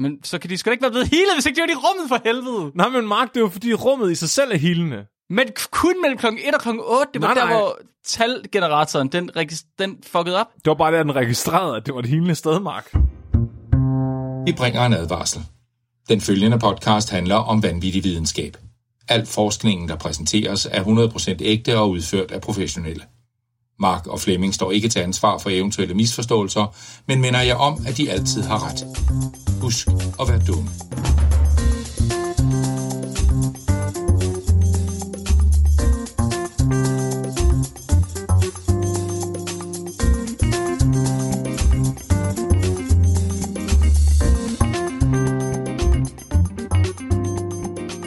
Men så kan de sgu da ikke være blevet healet, hvis ikke de var i rummet for helvede. Nej, men Mark, det er jo fordi rummet i sig selv er helende. Men kun mellem klokken 1 og klokken 8, det var Nej, der, nej. hvor talgeneratoren, den, den fuckede op. Det var bare der, den registrerede, at det var et helende sted, Mark. Vi bringer en advarsel. Den følgende podcast handler om vanvittig videnskab. Al forskningen, der præsenteres, er 100% ægte og udført af professionelle. Mark og Flemming står ikke til ansvar for eventuelle misforståelser, men minder jeg om, at de altid har ret. Husk at være dumme.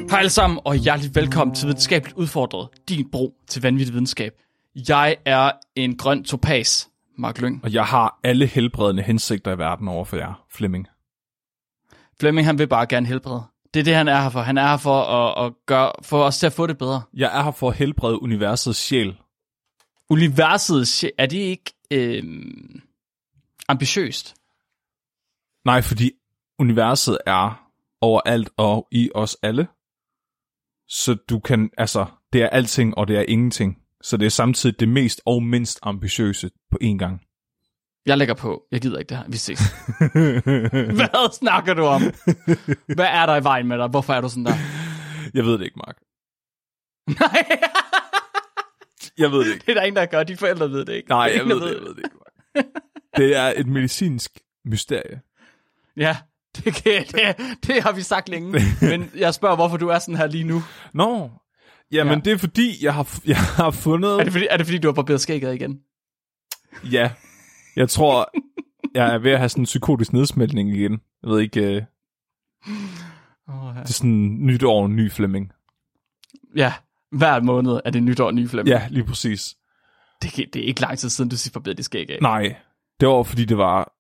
Hej alle sammen, og hjerteligt velkommen til Videnskabeligt Udfordret, din bro til vanvittig videnskab. Jeg er en grøn topas, Mark Lyng. Og jeg har alle helbredende hensigter i verden over for jer, Flemming. Flemming, han vil bare gerne helbrede. Det er det, han er her for. Han er her for at, at gøre, for os til at få det bedre. Jeg er her for at helbrede universets sjæl. Universet, sje- er det ikke øh, ambitiøst? Nej, fordi universet er overalt og i os alle. Så du kan, altså, det er alting, og det er ingenting. Så det er samtidig det mest og mindst ambitiøse på én gang. Jeg lægger på. Jeg gider ikke det her. Vi ses. Hvad snakker du om? Hvad er der i vejen med dig? Hvorfor er du sådan der? Jeg ved det ikke, Mark. Nej, Jeg ved det ikke. det er der ingen, der gør. Dine forældre ved det ikke. Nej, Det jeg ingen, ved det, jeg ved det ikke, Mark. Det er et medicinsk mysterie. Ja, det, kan, det, det har vi sagt længe. Men jeg spørger, hvorfor du er sådan her lige nu. Nå, jamen Ja. det er fordi, jeg har, jeg har fundet... Er det fordi, er det fordi du har barberet skægget igen? Ja, jeg tror, jeg er ved at have sådan en psykotisk nedsmeltning igen. Jeg ved ikke, øh, Oh, ja. det er sådan nyt år, ny Flemming. ja, hver måned er det nytår ny Flemming. Ja, lige præcis. Det, det er ikke lang tid siden, du sidst barberede dit skæg af. Nej, det var fordi, det var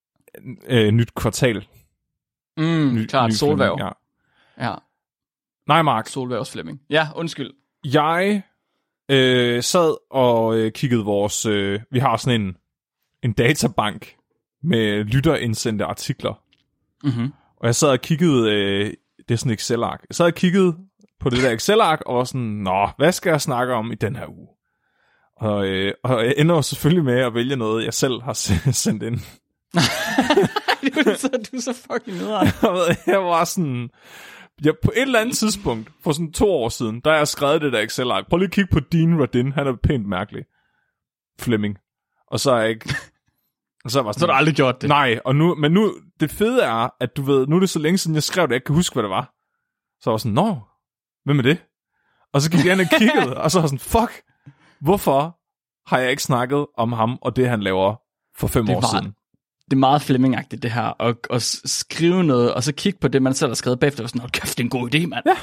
øh, nyt kvartal. Mm, Ny, klart, ny solværv. Flemming, Ja. Ja, Nej, Mark, solværvs Flemming. Ja, undskyld. Jeg øh, sad og øh, kiggede vores... Øh, vi har sådan en, en databank med lytterindsendte artikler. Mm-hmm. Og jeg sad og kiggede, øh, det er sådan et Excel-ark. Jeg sad og kiggede på det der Excel-ark, og var sådan, nå, hvad skal jeg snakke om i den her uge? Og, øh, og jeg ender jo selvfølgelig med at vælge noget, jeg selv har sendt ind. du, er så, du er så fucking nederen. Jeg var sådan, jeg, på et eller andet tidspunkt, for sådan to år siden, der har jeg skrevet det der Excel-ark. Prøv lige at kigge på Dean Radin, han er pænt mærkelig. Flemming. Og så er jeg ikke... Og så jeg bare Så har du aldrig gjort det. Nej, og nu, men nu, det fede er, at du ved, nu er det så længe siden, jeg skrev det, jeg ikke kan huske, hvad det var. Så jeg var sådan, nå, hvem er det? Og så gik jeg ind og kiggede, og så var jeg sådan, fuck, hvorfor har jeg ikke snakket om ham og det, han laver for fem Det år var- siden? Det er meget flemming det her, at s- skrive noget, og så kigge på det, man selv har skrevet bagefter, og sådan, hold kæft, det er en god idé, mand. Ja.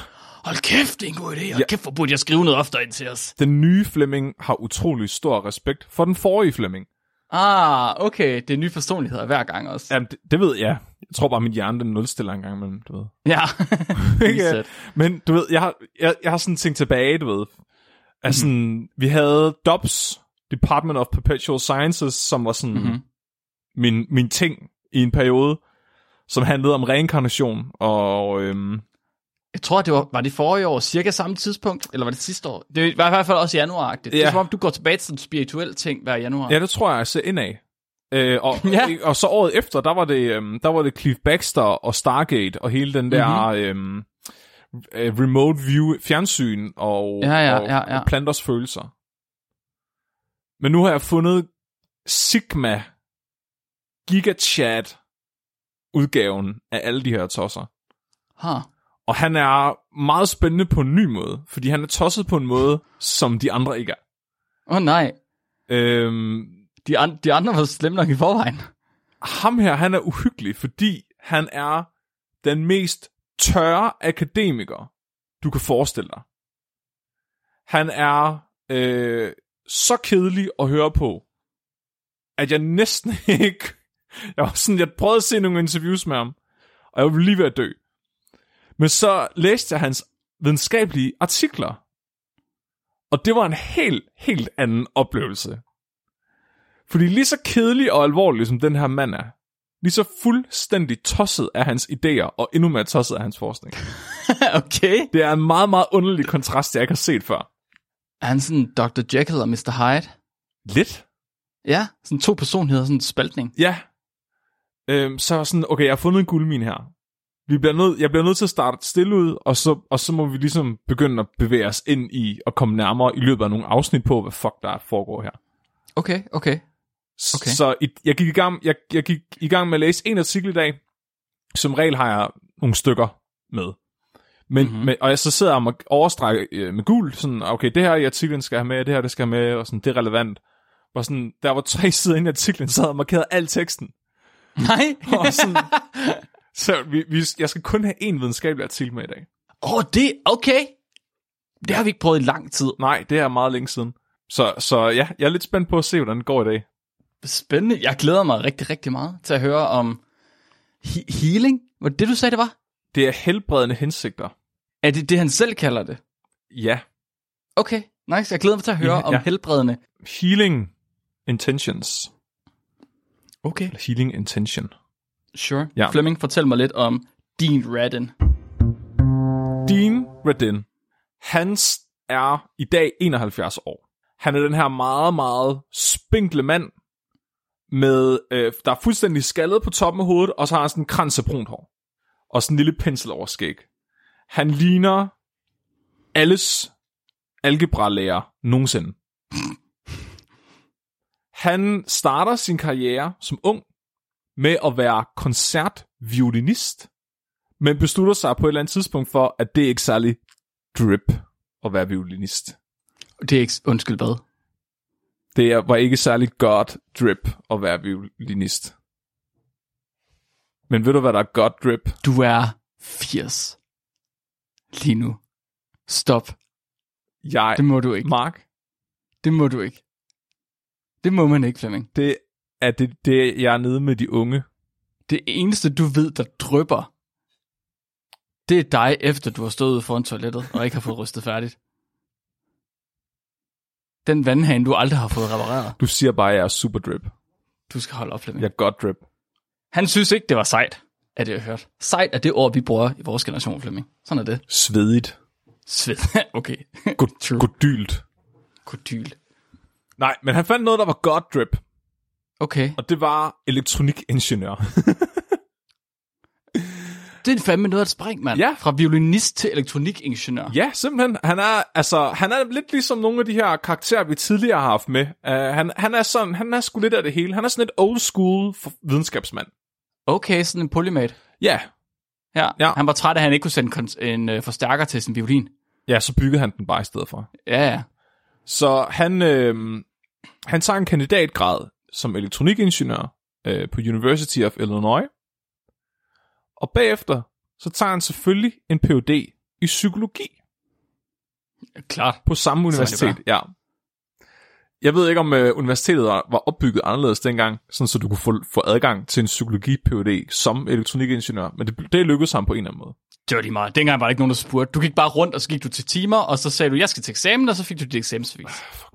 Hold kæft, det er en god idé. Hold Ja. kæft, hvor burde jeg skrive noget oftere ind til os. Den nye Flemming har utrolig stor respekt for den forrige Flemming. Ah, okay, det er nye personligheder hver gang også. Jamen, det, det ved jeg. Jeg tror bare, min hjerne den nulstiller en gang imellem, du ved. Ja. Reset. Men du ved, jeg har, jeg, jeg har sådan tænkt tilbage, du ved. Altså, mm-hmm. vi havde DOPS, Department of Perpetual Sciences, som var sådan Mhm. mm-hmm. Min, min ting i en periode, som handlede om reinkarnation, og øhm, Jeg tror, det var, var det forrige år, cirka samme tidspunkt, eller var det sidste år? Det var i hvert fald også januaragtigt. Ja. Det er som om, du går tilbage til en spirituel ting hver januar. ja, det tror jeg, jeg ser indad. Øh, og, Ja. og så året efter, der var det, øhm, der var det Cliff Baxter og Stargate, og hele den der Mhm. øhm, øh, remote view fjernsyn, og, Ja, ja, og, ja, ja. og planters følelser. Men nu har jeg fundet Sigma GigaChat udgaven af alle de her tosser. Huh. Og han er meget spændende på en ny måde, fordi han er tosset på en måde, som de andre ikke er. Åh oh, nej, Øhm, de, an- de andre var slemme nok i forvejen. ham her, han er uhyggelig, fordi han er den mest tørre akademiker, du kan forestille dig. Han er øh, så kedelig at høre på, at jeg næsten ikke... Jeg var sådan, jeg prøvede at se nogle interviews med ham, og jeg var lige ved at dø. Men så læste jeg hans videnskabelige artikler, og det var en helt, helt anden oplevelse. Fordi lige så kedelig og alvorlig som den her mand er, lige så fuldstændig tosset af hans idéer, og endnu mere tosset af hans forskning. okay. Det er en meget, meget underlig kontrast, jeg ikke har set før. Er han sådan Dr. Jekyll og Mr. Hyde? Lidt? Ja, sådan to personligheder, sådan en spaltning. Ja. Øhm, så var sådan, okay, jeg har fundet en guldmine her. Vi bliver nødt, jeg bliver nødt til at starte stille ud, og så, og så må vi ligesom begynde at bevæge os ind i og komme nærmere i løbet af nogle afsnit på, hvad fuck der foregår her. Okay, okay. Okay. Så i, jeg, gik i gang, jeg, jeg gik i gang med at læse en artikel i dag. Som regel har jeg nogle stykker med. Men, Mhm. mm-hmm. med, og jeg så sidder jeg og overstrækker øh, med gul, sådan, okay, det her i artiklen skal jeg have med, det her det skal jeg have med, og sådan, det er relevant. Og sådan, der var tre sider inde i artiklen, så havde jeg markeret al teksten. Nej. Og sådan, så vi, vi, jeg skal kun have en videnskabelig artikel med i dag. Åh, oh, det okay. Det har vi ikke prøvet i lang tid. Nej, det er meget længe siden. Så, så ja, jeg er lidt spændt på at se, hvordan det går i dag. Spændende. Jeg glæder mig rigtig, rigtig meget til at høre om he- healing. Var det det, du sagde, det var? Det er helbredende hensigter. Er det det, han selv kalder det? Ja, Okay, nice. Jeg glæder mig til at høre Ja, om ja. helbredende. healing intentions. Okay. Eller healing intention. Sure. Ja. Flemming, fortæl mig lidt om Dean Radin. Dean Radin, hans er i dag 71 år. Han er den her meget, meget spinkle mand, med, øh, der er fuldstændig skaldet på toppen af hovedet, og så har han sådan en krans af brunt hår. Og sådan en lille pensel over skæg. Han ligner alles algebralærer nogensinde. Han starter sin karriere som ung med at være koncertviolinist, men beslutter sig på et eller andet tidspunkt for, at det er ikke særlig drip at være violinist. Det er ikke... Undskyld, hvad? Det er- var ikke særlig godt drip at være violinist. Men ved du, hvad der er godt drip? Du er 80. Lige nu. Stop. Jeg, Det må du ikke. Mark, Det må du ikke. Det må man ikke, Flemming. det er det, det, jeg er nede med de unge. Det eneste, du ved, der drypper, det er dig, efter du har stået ude foran toilettet, og ikke har fået rystet færdigt. Den vandhane, du aldrig har fået repareret. Du siger bare, at jeg er super drip. Du skal holde op, Flemming. Jeg er godt drip. Han synes ikke, det var sejt, at det har hørt. Sejt er det ord, vi bruger i vores generation, Flemming. Sådan er det. Svedigt. Sved. okay. God, True. Godylt. Kodyl. Nej, men han fandt noget, der var godt drip. Okay. Og det var elektronikingeniør. Det er fandme noget af et spring, mand. Ja. Fra violinist til elektronikingeniør. Ja, simpelthen. Han er, altså, han er lidt ligesom nogle af de her karakterer, vi tidligere har haft med. Uh, han, han er sådan, han er sgu lidt af det hele. Han er sådan et old school videnskabsmand. Okay, sådan en polymat. Ja. Ja. Ja. Han var træt af, at han ikke kunne sende kon- en øh, forstærker til sin violin. Ja, så byggede han den bare i stedet for. Ja, ja. Så han, øh, han tager en kandidatgrad som elektronikingeniør øh, på University of Illinois. Og bagefter, så tager han selvfølgelig en Ph.D. i psykologi Klart. på samme universitet. Ja. Jeg ved ikke, om øh, universitetet var var opbygget anderledes dengang, sådan så du kunne få, få adgang til en psykologi Ph.D. som elektronikingeniør, men det, det lykkedes ham på en eller anden måde. Det var lige meget. Dengang var der ikke nogen, der spurgte. Du gik bare rundt, og så gik du til timer, og så sagde du, jeg skal til eksamen, og så fik du dit eksamensbevis.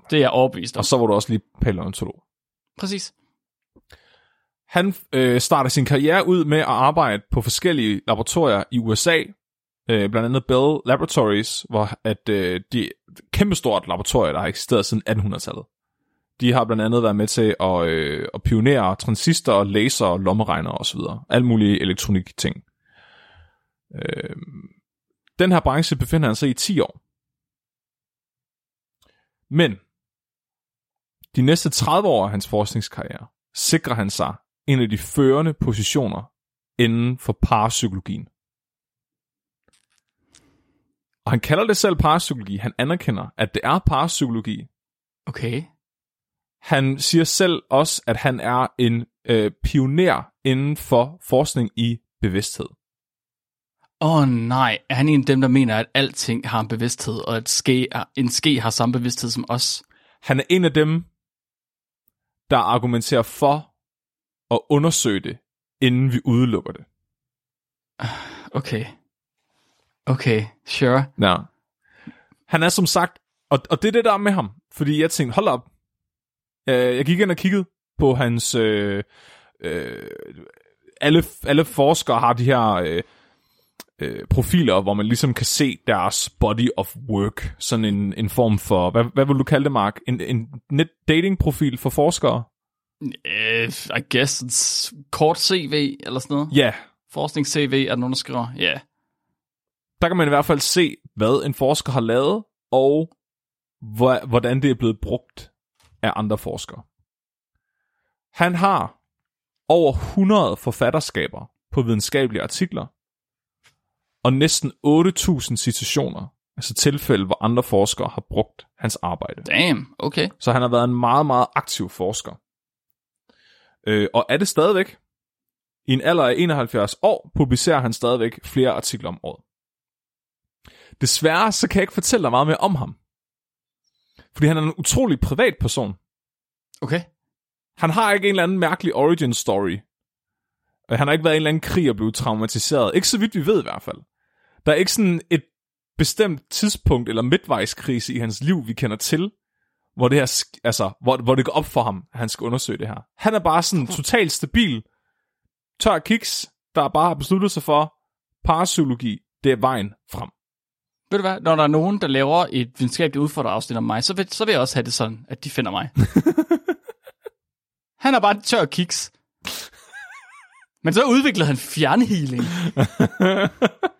Det er jeg overbevist om. Og så var du også lige paleontolog. Præcis. Han øh, starter sin karriere ud med at arbejde på forskellige laboratorier i USA, øh, blandt andet Bell Laboratories, hvor at øh, de kæmpestort laboratorier, der har eksisteret siden 1800-tallet. De har blandt andet været med til at, øh, at pionere transistor, laser, lommeregner osv. Alt mulige elektronik ting. Øh, den her branche befinder han sig i 10 år. Men de næste 30 år af hans forskningskarriere sikrer han sig en af de førende positioner inden for parapsykologien. Og han kalder det selv parapsykologi. Han anerkender, at det er parapsykologi. Okay. Han siger selv også, at han er en øh, pioner inden for forskning i bevidsthed. Åh oh, nej, er han en af dem, der mener, at alting har en bevidsthed, og at ske, en ske har samme bevidsthed som os? Han er en af dem, der argumenterer for at undersøge det, inden vi udelukker det. Okay. Okay, sure. Ja. Han er som sagt, og, og det er det der er med ham, fordi jeg tænkte, hold op. Øh, jeg gik ind og kiggede på hans øh, øh, alle, alle forskere har de her øh, øh, profiler, hvor man ligesom kan se deres body of work. Sådan en, en form for, hvad, hvad vil du kalde det, Mark? En, en net dating profil for forskere? Uh, I guess it's kort CV eller sådan noget. Ja, Forsknings-CV er der nogen, der skriver. Ja. Yeah. der kan man i hvert fald se, hvad en forsker har lavet, og hvor, hvordan det er blevet brugt af andre forskere. Han har over 100 forfatterskaber på videnskabelige artikler, og næsten 8.000 citationer, altså tilfælde, hvor andre forskere har brugt hans arbejde. Damn, okay. Så han har været en meget, meget aktiv forsker. Øh, og er det stadigvæk. I en alder af 71 år publicerer han stadigvæk flere artikler om året. Desværre så kan jeg ikke fortælle dig meget mere om ham. Fordi han er en utrolig privat person. Okay. Han har ikke en eller anden mærkelig origin story. Og Han har ikke været i en eller anden krig og blevet traumatiseret. Ikke så vidt vi ved i hvert fald. Der er ikke sådan et bestemt tidspunkt eller midtvejskrise i hans liv, vi kender til, hvor det her, altså, hvor, hvor det går op for ham, at han skal undersøge det her. Han er bare sådan totalt stabil, tør kiks, der bare har besluttet sig for, parapsykologi, det er vejen frem. Ved du hvad, når der er nogen, der laver et videnskabeligt udfordret afsnit om mig, så vil, så vil jeg også have det sådan, at de finder mig. han er bare tør kiks. Men så udviklede han fjernhealing.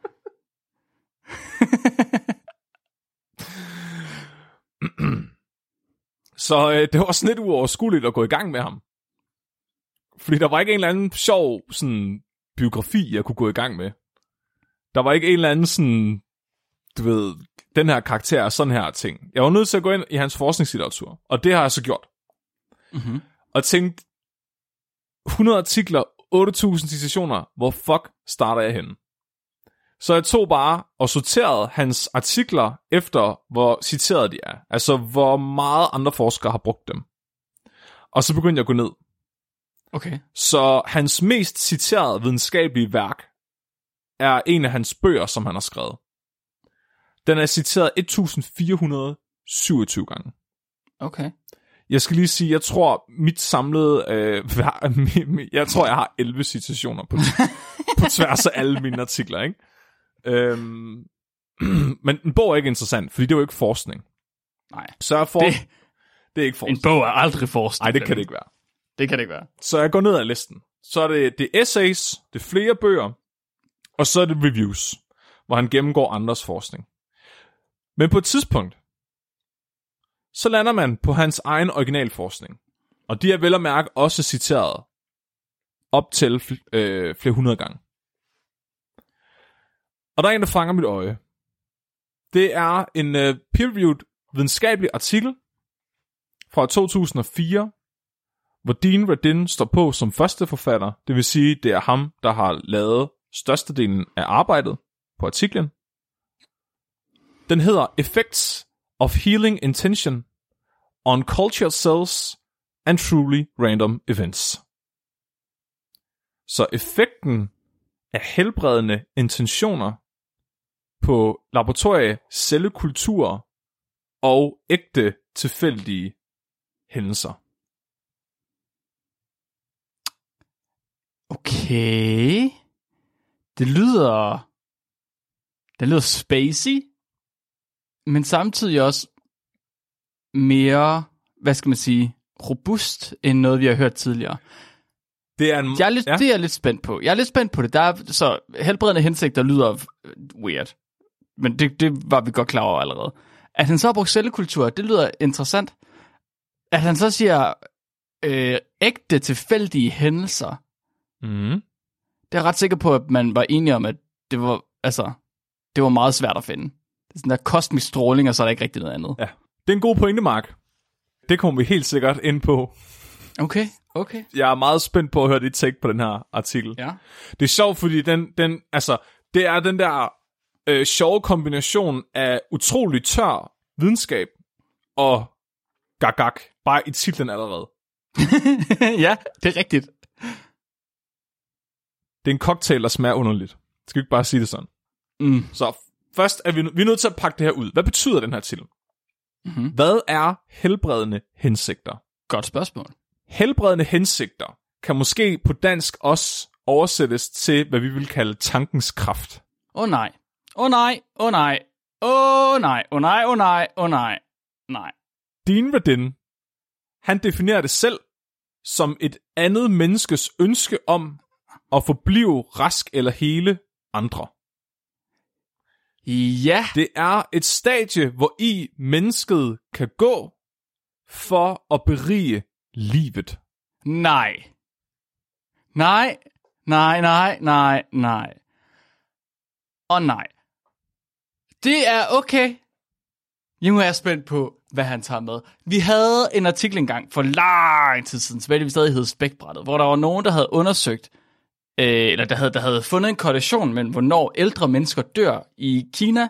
Så øh, det var sådan lidt uoverskueligt at gå i gang med ham. Fordi der var ikke en eller anden sjov sådan, biografi, jeg kunne gå i gang med. Der var ikke en eller anden sådan, du ved, den her karakter er sådan her ting. Jeg var nødt til at gå ind i hans forskningslitteratur, og det har jeg så gjort. Mm-hmm. Og tænkt, 100 artikler, 8.000 citationer, hvor fuck starter jeg henne? Så jeg tog bare og sorterede hans artikler efter, hvor citeret de er. Altså, hvor meget andre forskere har brugt dem. Og så begyndte jeg at gå ned. Okay. Så hans mest citerede videnskabelige værk er en af hans bøger, som han har skrevet. Den er citeret 1427 gange. Okay. Jeg skal lige sige, jeg tror, mit samlede... Øh, jeg tror, jeg har 11 citationer på, på tværs af alle mine artikler, ikke? Øhm, men en bog er ikke interessant, fordi det er jo ikke forskning. Nej. Så jeg for... Det, Det, er ikke en forskning. bog er aldrig forskning. Nej, det kan det ikke være. Det kan det ikke være. Så jeg går ned ad listen. Så er det, det er essays, det er flere bøger, og så er det reviews, hvor han gennemgår andres forskning. Men på et tidspunkt, så lander man på hans egen originalforskning. Og de er vel at mærke også citeret op til øh, flere hundrede gange. Og der er en, der fanger mit øje. Det er en øh, peer-reviewed videnskabelig artikel fra 2004, hvor Dean Radin står på som første forfatter. Det vil sige, det er ham, der har lavet størstedelen af arbejdet på artiklen. Den hedder Effects of Healing Intention on Culture Cells and Truly Random Events. Så effekten af helbredende intentioner på laboratorie, cellekultur og ægte tilfældige hændelser. Okay. Det lyder... Det lyder spacey, men samtidig også mere, hvad skal man sige, robust end noget, vi har hørt tidligere. Det er en, Jeg er lidt, ja. Det er jeg lidt spændt på. Jeg er lidt spændt på det. Der er, så helbredende hensigter lyder weird. Men det, det var vi godt klar over allerede. At han så har brugt cellekultur, det lyder interessant. At han så siger øh, ægte tilfældige hændelser, Mm. det er ret sikker på, at man var enige om, at det var, altså, det var meget svært at finde. Det er sådan der kosmisk stråling, og så er der ikke rigtig noget andet. Ja. Det er en god pointe, Mark. Det kommer vi helt sikkert ind på. Okay, okay. Jeg er meget spændt på at høre dit take på den her artikel. Ja. Det er sjovt, fordi den, den, altså, det er den der øh, sjove kombination af utrolig tør videnskab og gagak, bare i titlen allerede. ja, det er rigtigt. Det er en cocktail, der smager underligt. Skal vi ikke bare sige det sådan? Mm. Så først er vi, vi er nødt til at pakke det her ud. Hvad betyder den her titel? Mm-hmm. Hvad er helbredende hensigter? Godt spørgsmål. Helbredende hensigter kan måske på dansk også oversættes til, hvad vi vil kalde tankens kraft. Åh oh, nej. Åh oh, nej. Åh oh, nej. Åh oh, nej. Åh oh, nej. Åh oh, nej. Åh oh, nej. Nej. Dean Radin, han definerer det selv som et andet menneskes ønske om at forblive rask eller hele andre. Ja. Det er et stadie, hvor i mennesket kan gå for at berige livet. Nej. Nej. Nej, nej, nej, nej. Og nej. Det er okay. Nu er jeg spændt på, hvad han tager med. Vi havde en artikel engang for lang tid siden, tilbage vi stadig hed Spækbrættet, hvor der var nogen, der havde undersøgt, øh, eller der havde, der havde fundet en korrelation mellem, hvornår ældre mennesker dør i Kina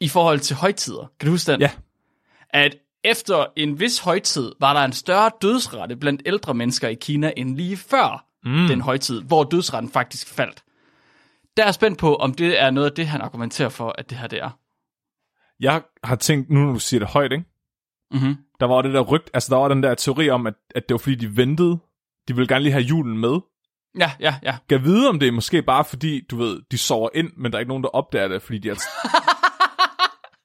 i forhold til højtider. Kan du huske den? Ja. At efter en vis højtid var der en større dødsrate blandt ældre mennesker i Kina end lige før mm. den højtid, hvor dødsraten faktisk faldt. Der er spændt på, om det er noget af det, han argumenterer for, at det her det er. Jeg har tænkt, nu når du siger det højt, ikke? Mm-hmm. Der var det der rygt, altså der var den der teori om, at, at det var fordi, de ventede. De ville gerne lige have julen med. Ja, ja, ja. Kan vide, om det er måske bare fordi, du ved, de sover ind, men der er ikke nogen, der opdager det, fordi de er...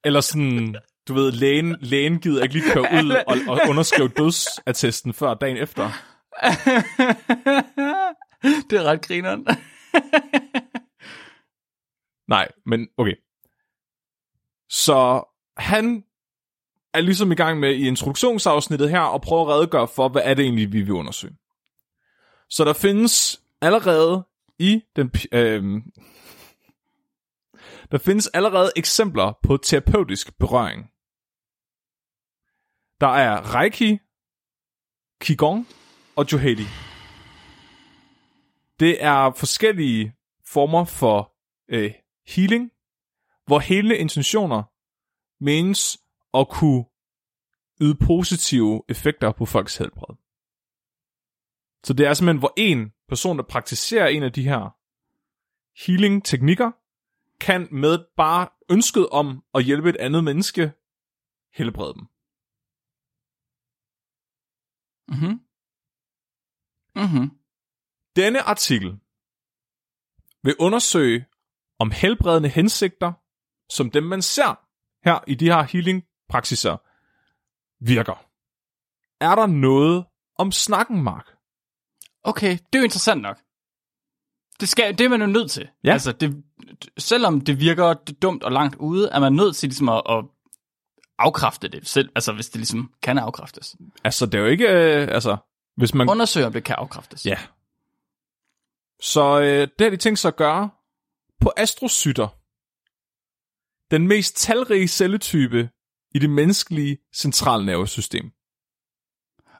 Eller sådan, du ved, lægen, lægen gider ikke lige køre ud og, og underskrive dødsattesten før dagen efter. det er ret grineren. Nej, men okay. Så han er ligesom i gang med i introduktionsafsnittet her og prøver at redegøre for, hvad er det egentlig, vi vil undersøge. Så der findes allerede i den... Øh, der findes allerede eksempler på terapeutisk berøring. Der er Reiki, Qigong og Johedi. Det er forskellige former for øh, healing, hvor hele intentioner menes at kunne yde positive effekter på folks helbred. Så det er simpelthen, hvor en person, der praktiserer en af de her healing-teknikker, kan med bare ønsket om at hjælpe et andet menneske helbrede dem. Mhm. Mhm. Denne artikel vil undersøge, om helbredende hensigter, som dem man ser her i de her healing-praksiser, virker. Er der noget om snakken, Mark? Okay, det er jo interessant nok. Det, skal, det er man jo nødt til. Ja. Altså, det, selvom det virker dumt og langt ude, er man nødt til ligesom at, at afkræfte det selv. Altså, hvis det ligesom kan afkræftes. Altså, det er jo ikke... Øh, altså, hvis man... Undersøg, om det kan afkræftes. Ja. Så øh, det har de tænkt sig at gøre på astrocytter. Den mest talrige celletype i det menneskelige centralnervesystem.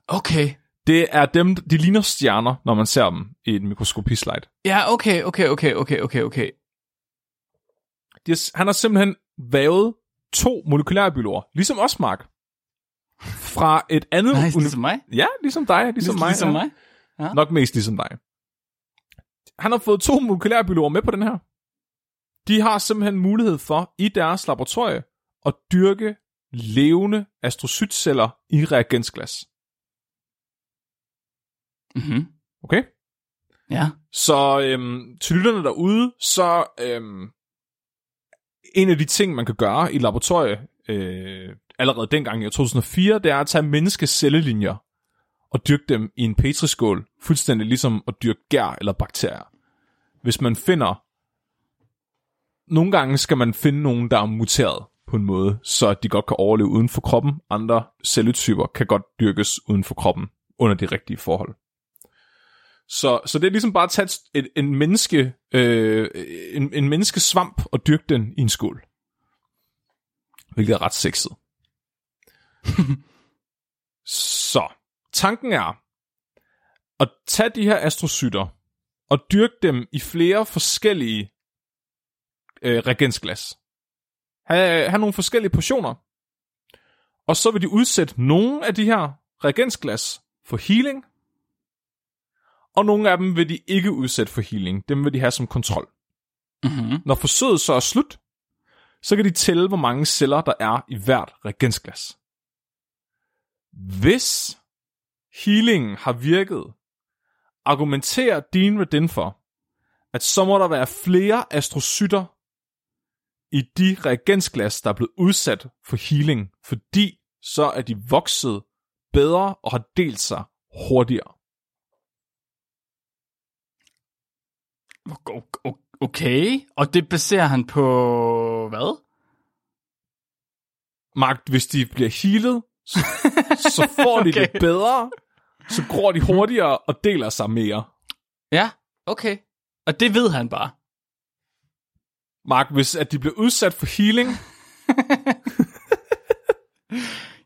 Okay. Det er dem, de ligner stjerner, når man ser dem i et mikroskopislide. Ja, okay, okay, okay, okay, okay, okay. De har, han har simpelthen vævet to molekylærbiologer, ligesom os, Mark. Fra et andet... Nice, uni- ligesom mig. Ja, ligesom dig, ligesom mig. Ligesom ja. mig. Ja. Nok mest ligesom dig. Han har fået to molekylærbiologer med på den her. De har simpelthen mulighed for i deres laboratorie at dyrke levende astrocytceller i reagensglas. Mm-hmm. Okay? Ja. Så øhm, til lytterne derude, så øhm, en af de ting, man kan gøre i laboratoriet, øh, allerede dengang i 2004, det er at tage menneskecelllinjer og dyrke dem i en petriskål, fuldstændig ligesom at dyrke gær eller bakterier. Hvis man finder, nogle gange skal man finde nogen, der er muteret på en måde, så de godt kan overleve uden for kroppen. Andre celletyper kan godt dyrkes uden for kroppen under de rigtige forhold. Så, så det er ligesom bare at tage et, et, en, menneske, øh, en, en menneskesvamp og dyrke den i en skål. Hvilket er ret sexet. så, tanken er at tage de her astrocytter og dyrke dem i flere forskellige øh, reagensglas. Ha, have nogle forskellige portioner. Og så vil de udsætte nogle af de her reagensglas for healing, og nogle af dem vil de ikke udsætte for healing. Dem vil de have som kontrol. Mm-hmm. Når forsøget så er slut, så kan de tælle, hvor mange celler der er i hvert reagensglas. Hvis healingen har virket, argumenterer Dean Radin for, at så må der være flere astrocytter i de reagensglas, der er blevet udsat for healing, fordi så er de vokset bedre og har delt sig hurtigere. Okay, og det baserer han på hvad? Mark, hvis de bliver healet, så, så får de Okay. det bedre, så gror de hurtigere og deler sig mere. Ja, okay. Og det ved han bare. Mark, hvis at de bliver udsat for healing,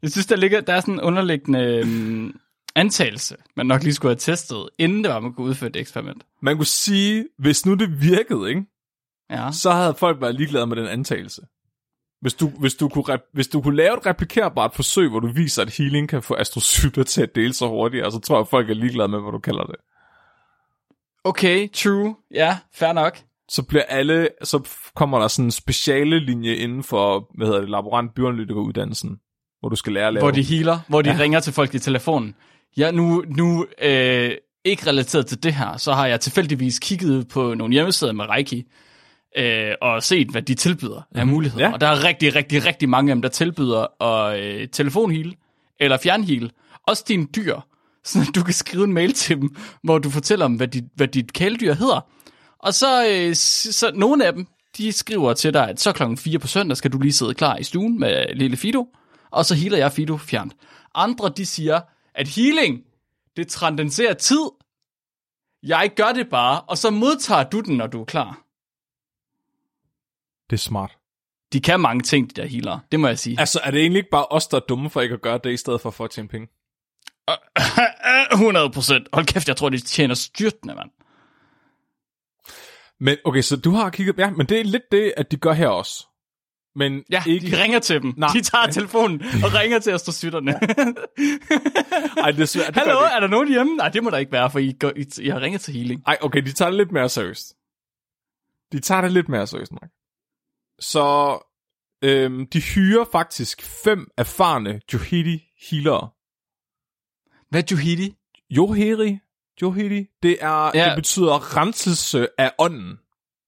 Jeg synes, der, ligger, der er sådan en underliggende øhm, antagelse, man nok lige skulle have testet, inden det var, man kunne udføre det eksperiment. man kunne sige, hvis nu det virkede, ikke? Ja. så havde folk været ligeglade med den antagelse. Hvis du, hvis, du kunne rep- hvis du kunne lave et replikærbart forsøg, hvor du viser, at healing kan få astrocytter til at dele sig hurtigere, så tror jeg, at folk er ligeglade med, hvad du kalder det. Okay, true. Ja, fair nok. Så bliver alle, så kommer der sådan en speciale linje inden for, hvad hedder det, laborant uddannelsen, hvor du skal lære at lave. Hvor de healer, hvor de ja. ringer til folk i telefonen. Ja, nu, nu øh, ikke relateret til det her, så har jeg tilfældigvis kigget på nogle hjemmesider med Reiki, øh, og set, hvad de tilbyder af muligheder. Ja. Og der er rigtig, rigtig, rigtig mange af dem, der tilbyder at øh, telefonheal eller fjernheal. Også dine dyr, så du kan skrive en mail til dem, hvor du fortæller dem, hvad dit, hvad dit kæledyr hedder. Og så, øh, så nogle af dem, de skriver til dig, at så klokken 4 på søndag skal du lige sidde klar i stuen med lille Fido, og så healer jeg Fido fjernt. Andre, de siger, at healing, det transcenderer tid. Jeg gør det bare, og så modtager du den, når du er klar. Det er smart. De kan mange ting, de der healer. Det må jeg sige. Altså, er det egentlig ikke bare os, der er dumme for ikke at gøre det, i stedet for at få at tjene penge? 100 procent. Hold kæft, jeg tror, de tjener styrtende, mand. Men okay, så du har kigget, ja, men det er lidt det, at de gør her også. Men Ja, ikke, de ringer til dem. Nej. De tager telefonen og ringer til astrocytterne. Ej, det er svært. Hallo, er der nogen hjemme? Nej, det må der ikke være, for I, går, I, I har ringet til healing. Ej, okay, de tager det lidt mere seriøst. De tager det lidt mere seriøst, Mark. Så øhm, de hyrer faktisk fem erfarne Johidi healere. Hvad er Johidi? Johiri? Johidi? Det, er, ja. Det betyder renselse af ånden.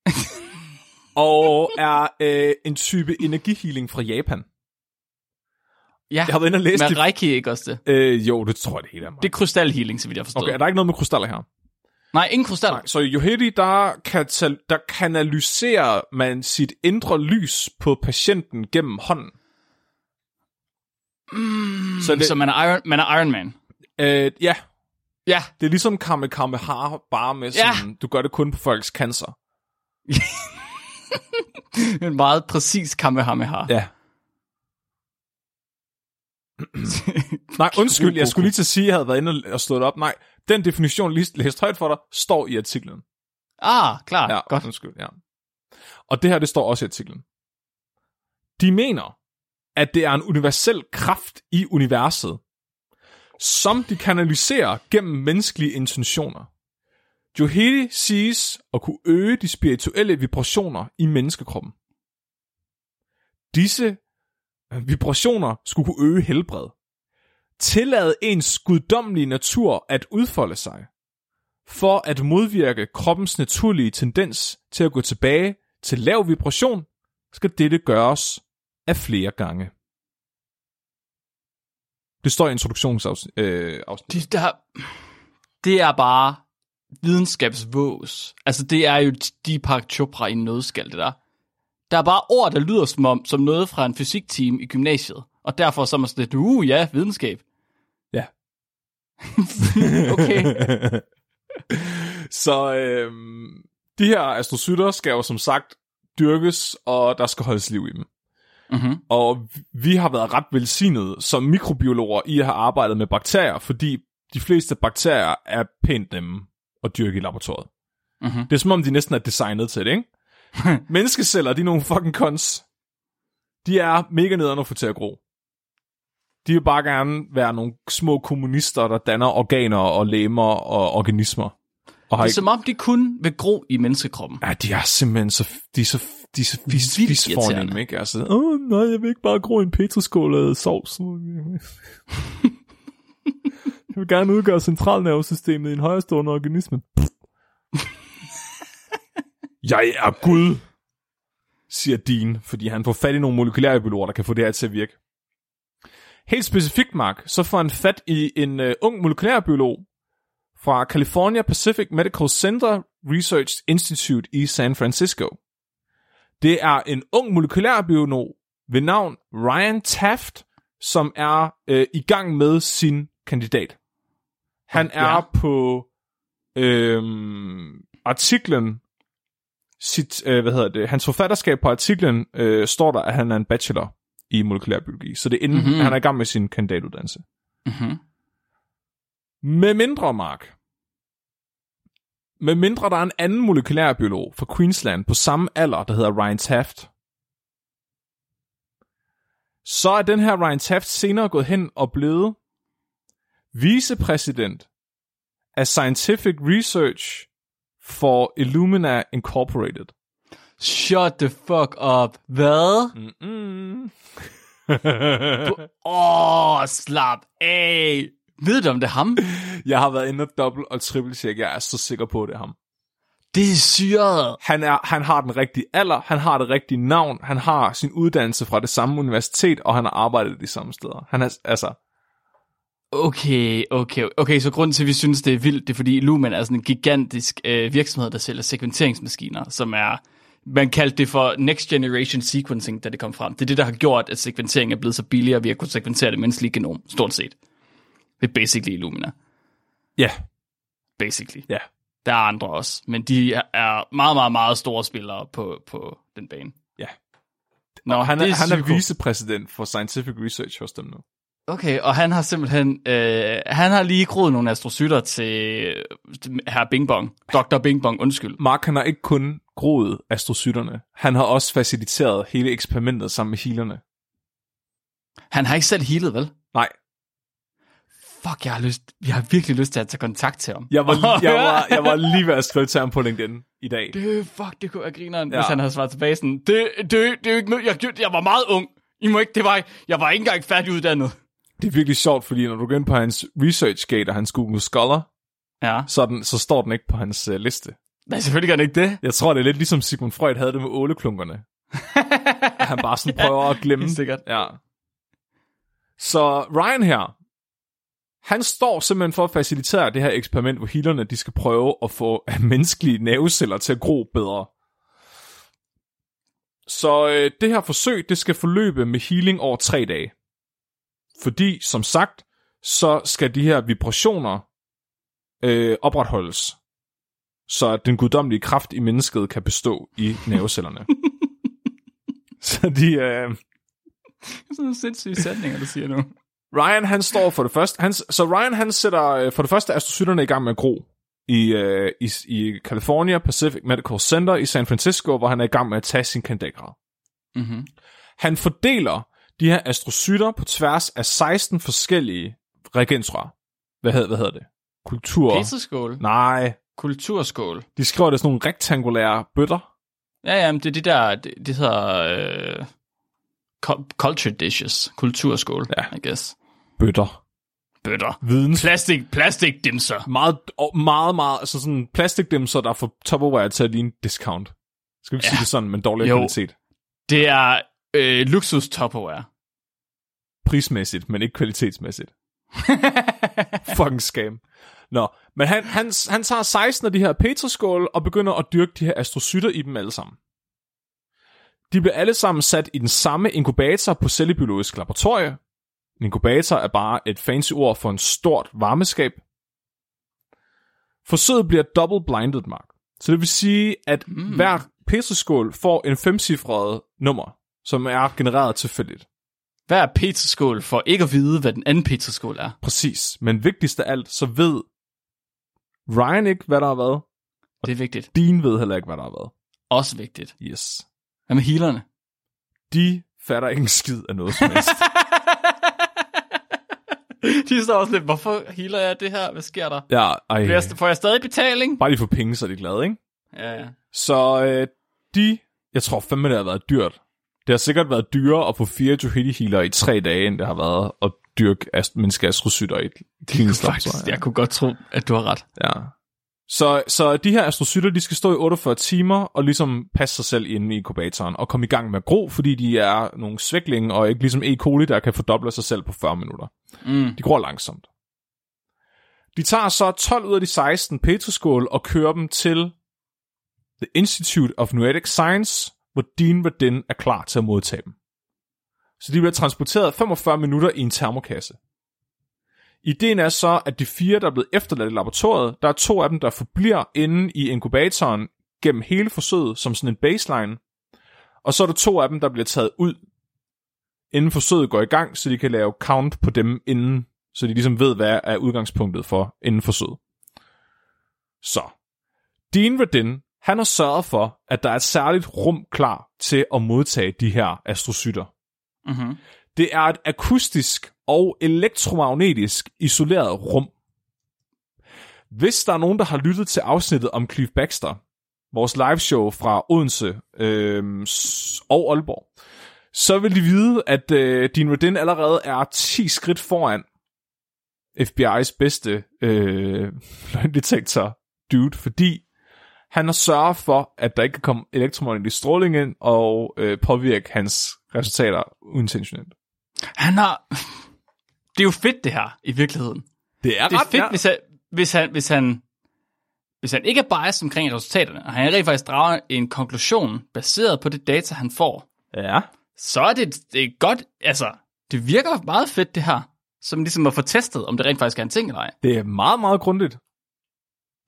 og er øh, en type energihealing fra Japan. Ja, Jeg har været inde og læst men det. Reiki ikke også det? Øh, jo, det tror jeg det hele er, Mark. Det er krystalhealing, så vidt jeg forstår. Okay, er der ikke noget med krystaller her? Nej, ingen krystal. Nej, så i Johedi, der, katal- der kanaliserer man sit indre lys på patienten gennem hånden. Mm, Så det... så man, er Iron, man er Iron Man. Øh, ja, Ja, det er ligesom Kamehameha, bare med sådan, ja. du gør det kun på folks cancer. en meget præcis kamehameha. Ja. Nej, undskyld, jeg skulle lige til at sige, at jeg havde været inde og slået det op. Nej, den definition, lige læst højt for dig, står i artiklen. Ah, klar, ja, godt. undskyld, ja. Og det her, det står også i artiklen. De mener, at det er en universel kraft i universet, som de kanaliserer gennem menneskelige intentioner. Johedi siges at kunne øge de spirituelle vibrationer i menneskekroppen. Disse øh, vibrationer skulle kunne øge helbred. Tillade ens guddommelige natur at udfolde sig for at modvirke kroppens naturlige tendens til at gå tilbage til lav vibration, skal dette gøres af flere gange. Det står i introduktionsafsnittet. Øh. Det, der, det er bare videnskabsvås. Altså, det er jo Deepak Chopra i en nødskal, det der. Der er bare ord, der lyder som, om, som noget fra en fysikteam i gymnasiet. Og derfor så er man sådan lidt, uh, ja, videnskab. Ja. okay. Så øhm, de her astrocytter skal jo som sagt dyrkes, og der skal holdes liv i dem. Mm-hmm. Og vi har været ret velsignet som mikrobiologer i at have arbejdet med bakterier, fordi de fleste bakterier er pænt nemme at dyrke i laboratoriet. Mhm. Det er som om, de næsten er designet til det, ikke? Menneskeceller, de er nogle fucking cons. De er mega nederne at få til at gro. De vil bare gerne være nogle små kommunister, der danner organer og lemmer og organismer. Og Det er ikke... som om, de kun vil gro i menneskekroppen. Ja, de er simpelthen så, de er så, de er så Vildt fis fornemme, ikke? Altså, åh nej, jeg vil ikke bare gro en petriskål af sovs. jeg vil gerne udgøre centralnervesystemet i en højrestående organisme. Jeg er Gud, siger Dean, fordi han får fat i nogle molekylære biologer, der kan få det her til at virke. Helt specifikt, Mark, så får han fat i en uh, ung molekylærbiolog fra California Pacific Medical Center Research Institute i San Francisco. Det er en ung molekylærbiolog ved navn Ryan Taft, som er øh, i gang med sin kandidat. Han er Ja. på øh, artiklen, sit, øh, hvad hedder det, hans forfatterskab på artiklen øh, står der, at han er en bachelor i molekylærbiologi. Så det er inden Mhm. mm-hmm. han er i gang med sin kandidatuddannelse. Mm-hmm. Med mindre, Mark, med mindre der er en anden molekylærbiolog fra Queensland på samme alder, der hedder Ryan Taft, så er den her Ryan Taft senere gået hen og blevet vicepræsident af Scientific Research for Illumina Incorporated. Shut the fuck up. Hvad? Åh, oh, slap af. Ved du, om det er ham? jeg har været inde og dobbelt og triple check. Jeg er så sikker på, at det er ham. Det er syret. Han, er, han har den rigtige alder, han har det rigtige navn, han har sin uddannelse fra det samme universitet, og han har arbejdet de samme steder. Han er, altså, Okay, okay, okay, så grunden til, at vi synes, det er vildt, det er fordi Lumen er sådan en gigantisk øh, virksomhed, der sælger sekventeringsmaskiner, som er, man kaldte det for Next Generation Sequencing, da det kom frem. Det er det, der har gjort, at sekventering er blevet så billigere ved at kunne sekventere det menneskelige genom, stort set. Det er basically Illumina. ja, Basically. ja. Der er andre også, men de er meget, meget, meget store spillere på, på den bane. Ja. Nå, Og han er, det han er vicepræsident for Scientific Research hos dem nu. Okay, og han har simpelthen, øh, han har lige groet nogle astrocytter til til herr Bing Bong. Dr. Bing Bong, undskyld. Mark han har ikke kun groet astrocytterne, han har også faciliteret hele eksperimentet sammen med healerne. Han har ikke selv healet, vel? Nej, Fuck, jeg har, lyst, jeg har virkelig lyst til at tage kontakt til ham. jeg var, jeg var, jeg var lige ved at skrive til ham på LinkedIn i dag. Det, fuck, det kunne være grineren, ja. Ja. hvis han havde svaret tilbage sådan, det, det, det er ikke noget, jeg, jeg var meget ung. I må ikke, det var, jeg var ikke engang færdiguddannet. Det er virkelig sjovt, fordi når du går ind på hans ResearchGate og hans Google Scholar, Ja, så, den, så står den ikke på hans uh, liste. nej, selvfølgelig gør han ikke det. Jeg tror, det er lidt ligesom Sigmund Freud havde det med åleklunkerne. Han bare sådan prøver at glemme. Sikkert. Ja. Så Ryan her, han står simpelthen for at facilitere det her eksperiment, hvor healerne de skal prøve at få menneskelige nerveceller til at gro bedre. Så øh, det her forsøg, det skal forløbe med healing over tre dage. Fordi, som sagt, så skal de her vibrationer øh, opretholdes, så at den guddommelige kraft i mennesket kan bestå i nervecellerne. så de, øh, Sådan nogle sindssyge sætninger, du siger nu. Ryan han står for det første, han, så Ryan han sætter øh, for det første astrocytterne i gang med at gro i, øh, i, i California Pacific Medical Center i San Francisco, hvor han er i gang med at tage sin kandidatgrad. Mm-hmm. Han fordeler de her astrocytter på tværs af 16 forskellige reagensrør. Hvad hedder, hvad hedder det? Kultur... Peterskål. Nej, Kulturskål. de skriver det sådan nogle rektangulære bøtter. Ja, ja, men det er de der, det, det hedder øh, cu- culture dishes. Kulturskål, Ja. I guess. Bøtter. Bøtter. Videns... Plastik, plastik dimser. Meget, meget, meget, altså sådan plastikdimser, der får Tupperware til at ligne discount. Skal vi ikke ja. Sige det sådan, men dårlig Jo. kvalitet. Det er øh, luksus Tupperware. prismæssigt, men ikke kvalitetsmæssigt. Fucking scam. Nå, men han, han, han tager 16 af de her petroskåle og begynder at dyrke de her astrocytter i dem alle sammen. De bliver alle sammen sat i den samme inkubator på cellebiologisk laboratorie. En inkubator er bare et fancy ord for en stort varmeskab. Forsøget bliver double blinded, Mark. Så det vil sige, at mm. hver petroskål får en femcifret nummer, som er genereret tilfældigt. Hvad er peterskål for ikke at vide, hvad den anden peterskål er? Præcis. Men vigtigst af alt, så ved Ryan ikke, hvad der har været. Det er vigtigt. Dean ved heller ikke, hvad der har været. Også vigtigt. Yes. Hvad med healerne? De fatter ikke en skid af noget som helst. De står også lidt, hvorfor healer jeg det her? Hvad sker der? ja, ej. Får jeg, får jeg stadig betaling? Bare de får penge, så er de glade, ikke? Ja, ja. Så øh, de, jeg tror fandme, det har været dyrt. Det har sikkert været dyrere at få fire Johidi healer i tre dage, end det har været at dyrke ast- menneske astrocytter i et klinisk Faktisk, laboratorium. jeg kunne godt tro, at du har ret. Ja. Så, så de her astrocytter, de skal stå i 48 timer og ligesom passe sig selv inde i inkubatoren og komme i gang med at gro, fordi de er nogle svæklinge og ikke ligesom E. coli, der kan fordoble sig selv på 40 minutter. Mm. De gror langsomt. De tager så 12 ud af de 16 petriskål og kører dem til The Institute of Noetic Science, hvor Dean Radin er klar til at modtage dem. Så de bliver transporteret 45 minutter i en termokasse. Ideen er så, at de fire, der er blevet efterladt i laboratoriet, der er to af dem, der forbliver inde i inkubatoren gennem hele forsøget som sådan en baseline. Og så er der to af dem, der bliver taget ud, inden forsøget går i gang, så de kan lave count på dem inden, så de ligesom ved, hvad er udgangspunktet for inden forsøget. Så, Dean Radin, han har sørget for, at der er et særligt rum klar til at modtage de her astrocytter. Mm-hmm. Det er et akustisk og elektromagnetisk isoleret rum. Hvis der er nogen, der har lyttet til afsnittet om Cliff Baxter, vores liveshow fra Odense øh, og Aalborg, så vil de vide, at øh, Dean Radin allerede er 10 skridt foran FBI's bedste øh, løgndetektor dude, fordi han har sørget for, at der ikke kan komme elektromagnetisk stråling ind og øh, påvirke hans resultater uintentionelt. Han har... Det er jo fedt, det her, i virkeligheden. Det er Det er fedt, hvis han, hvis han, hvis han, hvis han ikke er biased omkring resultaterne, og han rent faktisk drager en konklusion baseret på det data, han får, Ja. Så er det, det er godt, altså, det virker meget fedt, det her, som ligesom at få testet, om det rent faktisk er en ting eller ej. Det er meget, meget grundigt.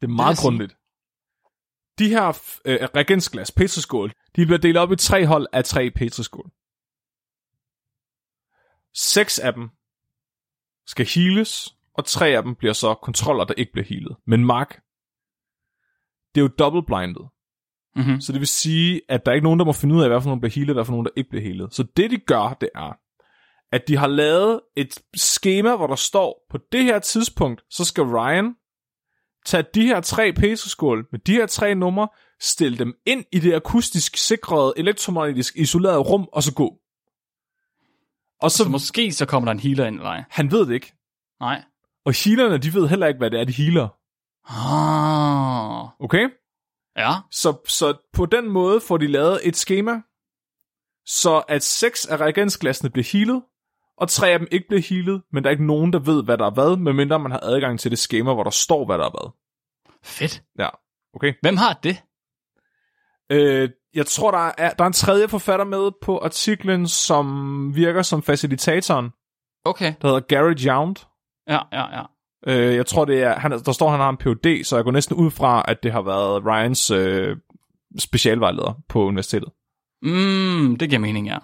Det er meget sige. grundigt. De her øh, reagensglas, petriskål, de bliver delt op i tre hold af tre petriskål. Seks af dem skal heales, og tre af dem bliver så kontroller, der ikke bliver healet. Men Mark, det er jo double-blinded. Mm-hmm. Så det vil sige, at der er ikke nogen, der må finde ud af, hvad for nogen bliver healet, og hvad for nogen, der ikke bliver healet. Så det, de gør, det er, at de har lavet et schema, hvor der står, på det her tidspunkt, så skal Ryan tage de her tre petriskål med de her tre numre, stille dem ind i det akustisk sikrede, elektromagnetisk isolerede rum, og så gå. Og så, Så måske så kommer der en healer ind eller ej. han ved det ikke. Nej. Og healerne, de ved heller ikke, hvad det er, de healer. Ah. Okay? Ja. Så, så på den måde får de lavet et schema, så at seks af reagensglassene bliver healet, og tre af dem ikke bliver healet, men der er ikke nogen, der ved, hvad der er hvad, medmindre man har adgang til det schema, hvor der står, hvad der er hvad. Fedt. Ja, okay. Hvem har det? Øh, jeg tror, der er, der er en tredje forfatter med på artiklen, som virker som facilitatoren, Okay. der hedder Gary Jount. Ja, ja, ja. Øh, jeg tror, det er, han, der står, han har en PhD, så jeg går næsten ud fra, at det har været Ryans øh, specialvejleder på universitetet. Mm, det giver mening, ja.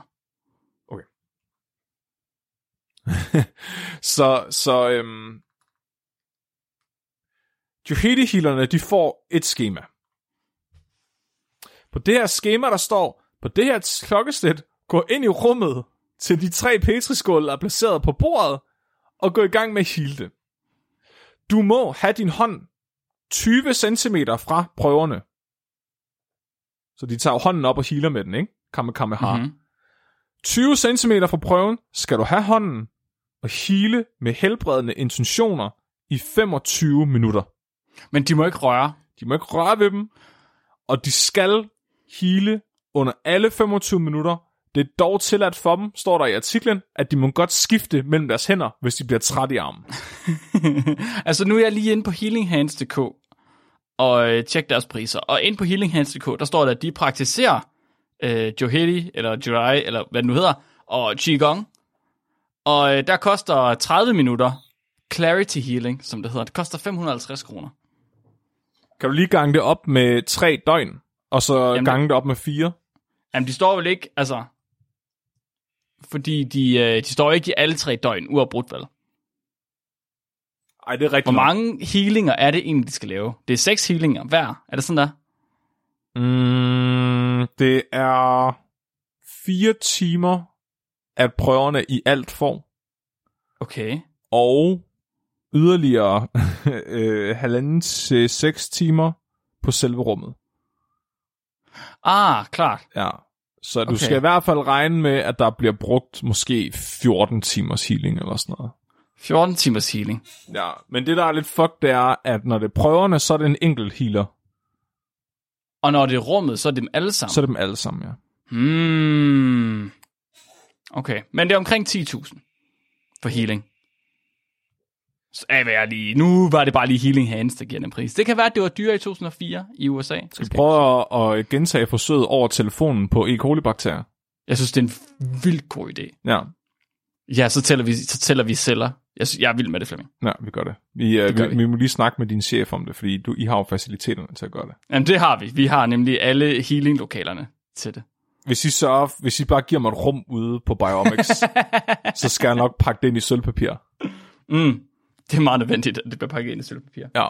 så, så øhm, Johedi-healerne, de får et schema. På det her schema, der står, på det her klokkeslæt, gå ind i rummet til de tre petriskål, der er placeret på bordet, og gå i gang med at heale det. Du må have din hånd 20 cm fra prøverne. Så de tager hånden op og healer med den, ikke? Kamehameha. Mm-hmm. Mm-hmm. 20 cm fra prøven skal du have hånden og hele med helbredende intentioner i 25 minutter. Men de må ikke røre. De må ikke røre ved dem, og de skal hele under alle 25 minutter. Det er dog tilladt for dem, står der i artiklen, at de må godt skifte mellem deres hænder, hvis de bliver træt i armen. altså nu er jeg lige inde på healinghands.dk og øh, tjek deres priser. Og ind på healinghands.dk, der står der, at de praktiserer øh, Johedi, eller Jirai, eller hvad det nu hedder, og Qigong. Og øh, der koster 30 minutter Clarity Healing, som det hedder. Det koster 550 kroner. Kan du lige gange det op med tre døgn, og så Jamen, Jamen, gange det op med fire? Jamen, de står vel ikke, altså... Fordi de, øh, de står ikke i alle tre døgn, uafbrudt vel? Ej, det er rigtigt. Hvor mange healinger er det egentlig, de skal lave? Det er seks healinger hver. Er det sådan der? Mm, det er fire timer, at prøverne i alt får. Okay. og yderligere øh, halvanden til seks timer på selve rummet. Ah, klart. Ja. Så du Okay. okay. skal i hvert fald regne med, at der bliver brugt måske 14 timers healing eller sådan noget. 14 timers healing. Ja, men det der er lidt fuck, det er, at når det er prøverne, så er det en enkelt healer. Og når det er rummet, så er det dem alle sammen. Så er det dem alle sammen, ja. Hmm. Okay, men det er omkring 10.000 for healing. Så er jeg lige, nu var det bare lige Healing Hands, der giver den pris. Det kan være, at det var dyre i 2004 i USA. Skal vi prøve at, at gentage forsøget over telefonen på E. coli-bakterier? Jeg synes, det er en vildt god idé. Ja, Ja, så tæller vi, så tæller vi celler. Jeg, jeg er vild med det, Flemming. ja, vi gør det. Vi, uh, gør vi, vi. vi må lige snakke med din chef om det, fordi du, I har jo faciliteterne til at gøre det. Jamen, det har vi. Vi har nemlig alle healing-lokalerne til det. Hvis I, sørger, hvis I bare giver mig et rum ude på Biomics, så skal jeg nok pakke det ind i sølvpapir. Mm. Det er meget nødvendigt, at det bliver pakket ind i sølvpapir. Ja.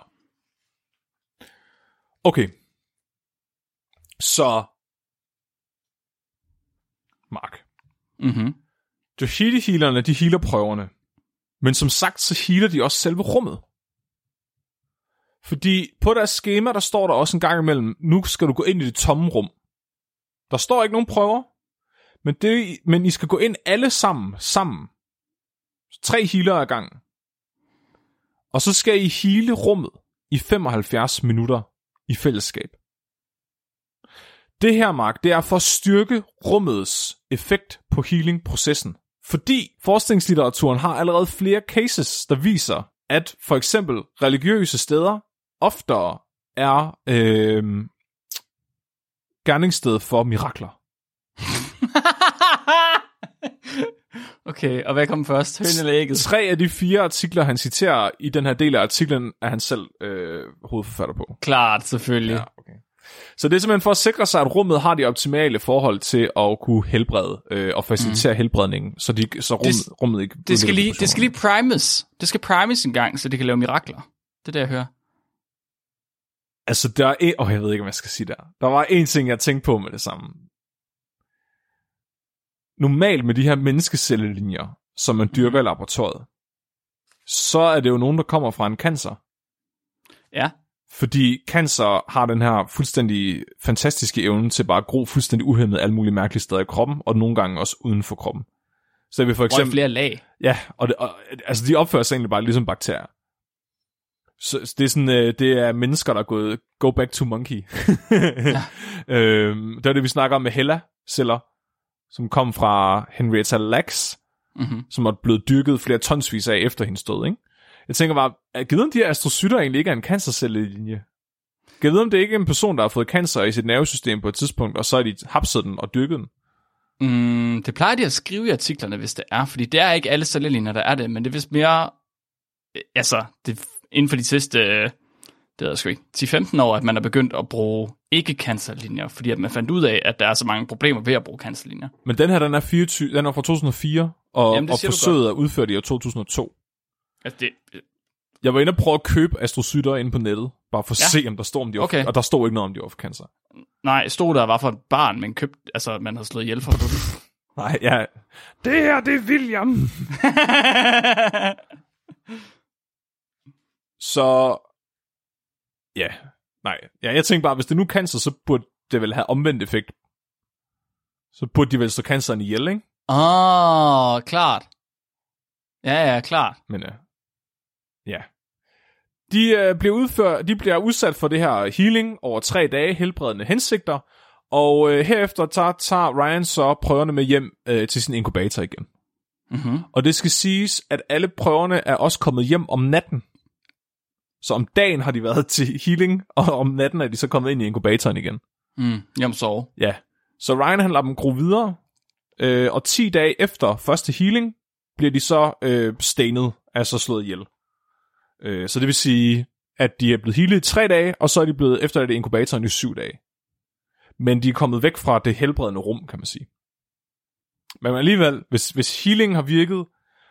Okay. Så. Mark. Mm-hmm. Dohity-healerne, de healer prøverne. Men som sagt, så healer de også selve rummet. Fordi på deres schema, der står der også en gang imellem, nu skal du gå ind i det tomme rum. Der står ikke nogen prøver, men, det, men I skal gå ind alle sammen, sammen. Tre healer ad gangen. Og så skal I hele rummet i 75 minutter i fællesskab. Det her, Mark, det er for at styrke rummets effekt på healing-processen. Fordi forskningslitteraturen har allerede flere cases, der viser, at for eksempel religiøse steder oftere er øh, gerningssted for mirakler. okay, og hvad kom først? Høn eller ægget? Tre af de fire artikler, han citerer i den her del af artiklen, er han selv øh, hovedforfatter på. Klart, selvfølgelig. Ja, okay. Så det er simpelthen for at sikre sig, at rummet har de optimale forhold til at kunne helbrede øh, og facilitere mm. helbredningen, så, de, så rummet, Det- rummet ikke... Det skal, lige, det skal lige primes. Det skal primes en gang, så det kan lave mirakler. Det er det, jeg hører. Altså, der er en... Oh, jeg ved ikke, hvad jeg skal sige der. Der var en ting, jeg tænkte på med det samme. Normalt med de her menneskecellelinjer, som man dyrker i laboratoriet, så er det jo nogen, der kommer fra en cancer. Ja. Fordi cancer har den her fuldstændig fantastiske evne til bare at gro fuldstændig uhemmet alle mulige mærkelige steder i kroppen, og nogle gange også uden for kroppen. Så vi for Og eksempel... flere lag. Ja, og, det, og altså de opfører sig egentlig bare ligesom bakterier. Så det er sådan, øh, det er mennesker, der er gået go back to monkey. ja. øhm, det er det, vi snakker om med Hella-celler, som kom fra Henrietta Lacks, Mm-hmm. som er blevet dyrket flere tonsvis af efter hendes død, ikke? Jeg tænker bare, er givet om de her astrocytter egentlig ikke er en cancercellelinje? Vide, om det ikke er en person, der har fået cancer i sit nervesystem på et tidspunkt, og så har de hapset den og dyrket den? Mm, det plejer de at skrive i artiklerne, hvis det er, fordi det er ikke alle cellelinjer, der er det, men det er vist mere, øh, altså, det, inden for de sidste, øh, det ved jeg sgu ikke, 10-15 år, at man er begyndt at bruge ikke-cancerlinjer, fordi at man fandt ud af, at der er så mange problemer ved at bruge cancerlinjer. Men den her, den er, 24, den er fra 2004, og, Jamen, og forsøget er udført i år 2002. Altså, det, Jeg var inde og prøve at købe astrocytter inde på nettet, bare for at Ja. se, om der står, om de var Okay. og der står ikke noget om, de var for cancer. nej, stod der var for et barn, men købt, altså, man havde slået ihjel for det. Nej, ja. Det her, det er William. Så, ja, nej. Ja, jeg tænker bare, hvis det nu er cancer, så burde det vel have omvendt effekt. Så burde de vel slå canceren ihjel, ikke? Åh, oh, klart. Ja, ja, klart. Men ja. Ja. De, øh, bliver udført, de bliver udsat for det her healing over tre dage, helbredende hensigter, og øh, herefter tager, tager Ryan så prøverne med hjem øh, til sin inkubator igen. Mm-hmm. Og det skal siges, at alle prøverne er også kommet hjem om natten. Så om dagen har de været til healing, og om natten er de så kommet ind i inkubatoren igen. Mm, hjem sove. Ja. Så Ryan han lader dem gro videre, øh, og 10 dage efter første healing, bliver de så øh, stenet, altså slået ihjel. Øh, så det vil sige, at de er blevet healet i 3 dage, og så er de blevet efter det i inkubatoren i 7 dage. Men de er kommet væk fra det helbredende rum, kan man sige. Men alligevel, hvis, hvis healing har virket,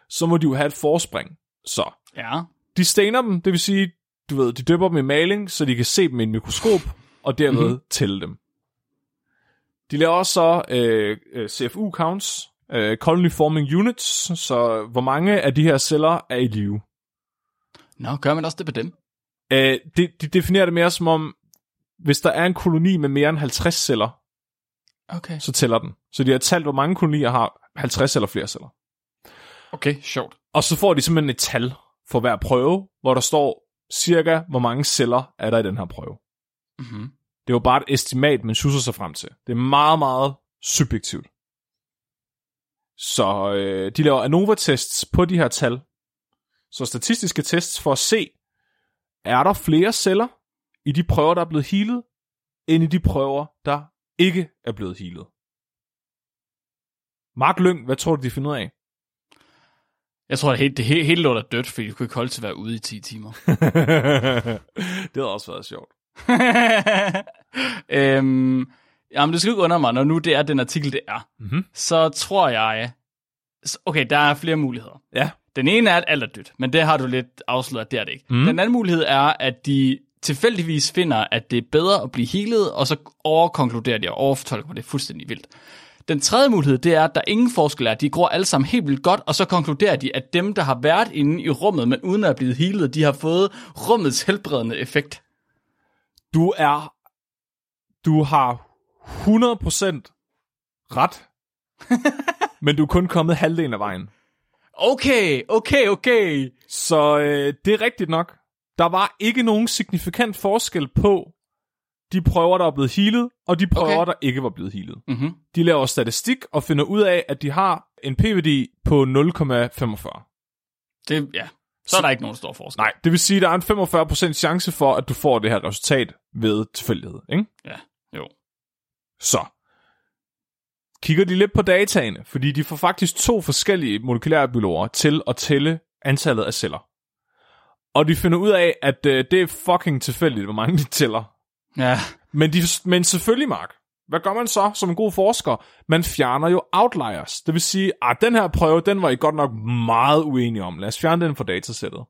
så må de jo have et forspring. Så Ja. de stener dem, det vil sige, du ved, de døber dem i maling, så de kan se dem i en mikroskop, og derved mm-hmm. tælle dem. De laver også så øh, øh, CFU-counts, øh, Colony Forming Units, så hvor mange af de her celler er i live. Nå, gør man også det på dem? Øh, de, de definerer det mere som om, hvis der er en koloni med mere end 50 celler, Okay. så tæller den. Så de har talt, hvor mange kolonier har 50 eller flere celler. Okay, sjovt. Og så får de simpelthen et tal for hver prøve, hvor der står cirka, hvor mange celler er der i den her prøve. Mm-hmm. Det er jo bare et estimat, man susser sig frem til. Det er meget, meget subjektivt. Så øh, de laver ANOVA-tests på de her tal. Så statistiske tests for at se, er der flere celler i de prøver, der er blevet healet, end i de prøver, der ikke er blevet healet. Mark Lyng, hvad tror du, de finder ud af? Jeg tror, at det, det hele, hele lort er dødt, fordi du kunne ikke holde til at være ude i 10 timer. det havde også været sjovt. øhm, jamen, det skal ikke under mig, når nu det er den artikel, det er. Mhm. Så tror jeg... Okay, der er flere muligheder. Ja. Den ene er, at alt er dødt, men det har du lidt afsløret, det er det ikke. Mm. Den anden mulighed er, at de tilfældigvis finder, at det er bedre at blive healet, og så overkonkluderer de og overfortolker. Det fuldstændig vildt. Den tredje mulighed, det er, at der ingen forskel er. De går alle sammen helt vildt godt, og så konkluderer de, at dem, der har været inde i rummet, men uden at have blevet healet, de har fået rummets helbredende effekt. Du er... Du har 100% ret. men du er kun kommet halvdelen af vejen. Okay, okay, okay. Så øh, det er rigtigt nok. Der var ikke nogen signifikant forskel på de prøver, der er blevet healet, og de prøver, okay. Der ikke var blevet healet. Mm-hmm. De laver statistik og finder ud af, at de har en p-værdi på 0,45. Det, ja. Så er der ikke nogen stor forskel. Nej, det vil sige, at der er en 45% chance for, at du får det her resultat ved tilfældighed. Ikke? Ja, jo. Så kigger de lidt på dataene, fordi de får faktisk to forskellige molekylære biologer til at tælle antallet af celler. Og de finder ud af, at øh, det er fucking tilfældigt, hvor mange de tæller. Ja, Men, de, men selvfølgelig, Mark, hvad gør man så som en god forsker? Man fjerner jo outliers. Det vil sige, at den her prøve, den var I godt nok meget uenige om. Lad os fjerne den fra datasættet.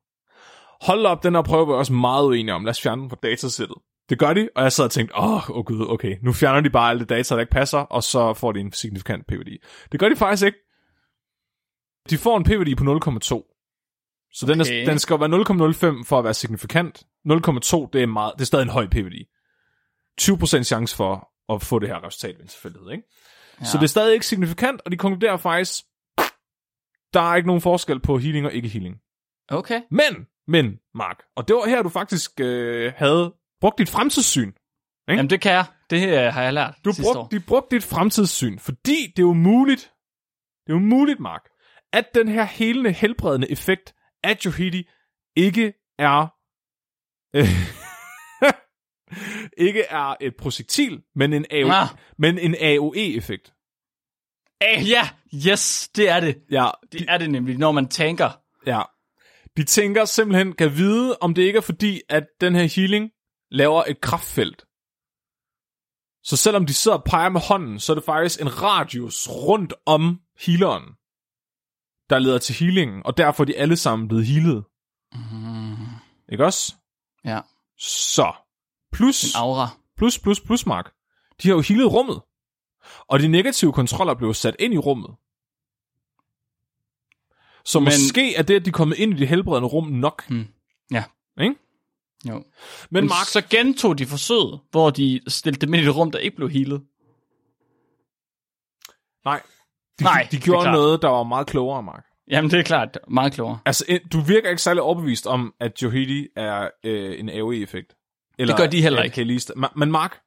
Hold op, den her prøve var også meget uenige om. Lad os fjerne den fra datasættet. Det gør de, og jeg sad og tænkte, åh, oh, oh gud, okay, nu fjerner de bare alle det data, der ikke passer, og så får de en signifikant p-værdi. Det gør de faktisk ikke. De får en p-værdi på 0,2. Så den, er, Okay. den skal være 0,05 for at være signifikant. 0,2, det er, meget, det er stadig en høj p-værdi. 20% chance for at få det her resultat ved en tilfældighed, ikke? Ja. Så det er stadig ikke signifikant, og de konkluderer faktisk, der er ikke nogen forskel på healing og ikke healing. okay. Men, men, Mark, og det var her, du faktisk øh, havde brugt dit fremtidssyn. Ikke? Jamen, det kan jeg. Det øh, har jeg lært Du sidste år. brugte, de brugte dit fremtidssyn, fordi det er jo muligt, det er jo muligt, Mark, at den her helende, helbredende effekt af Johidi ikke er øh, ikke er et projektil, men en, AO, Ah. men en AOE-effekt. Ah, ja, yes, det er det. Ja, Det er det nemlig, når man tænker. ja. De tænker simpelthen, kan vide, om det ikke er fordi, at den her healing laver et kraftfelt. Så selvom de sidder og peger med hånden, så er det faktisk en radius rundt om healeren, der leder til healingen, og derfor er de alle sammen blevet healet. Mm, Ikke også? ja, Så, plus, en aura. plus, plus, plus, Mark. De har jo healet rummet. Og de negative kontroller blev sat ind i rummet. Så Men... Måske er det, at de er kommet ind i det helbredende rum nok. Hmm. Ja. Ikke? Jo. Men Men Mark, så gentog de forsøget, hvor de stillede dem ind i et rum, der ikke blev healet. nej. De, Nej, de det gjorde noget, der var meget klogere, Mark. Jamen, det er klart. Meget klogere. Altså, du virker ikke særlig overbevist om, at Johidi er øh, en AOE-effekt. Eller, Det gør de heller ikke. Ma- Men Mark,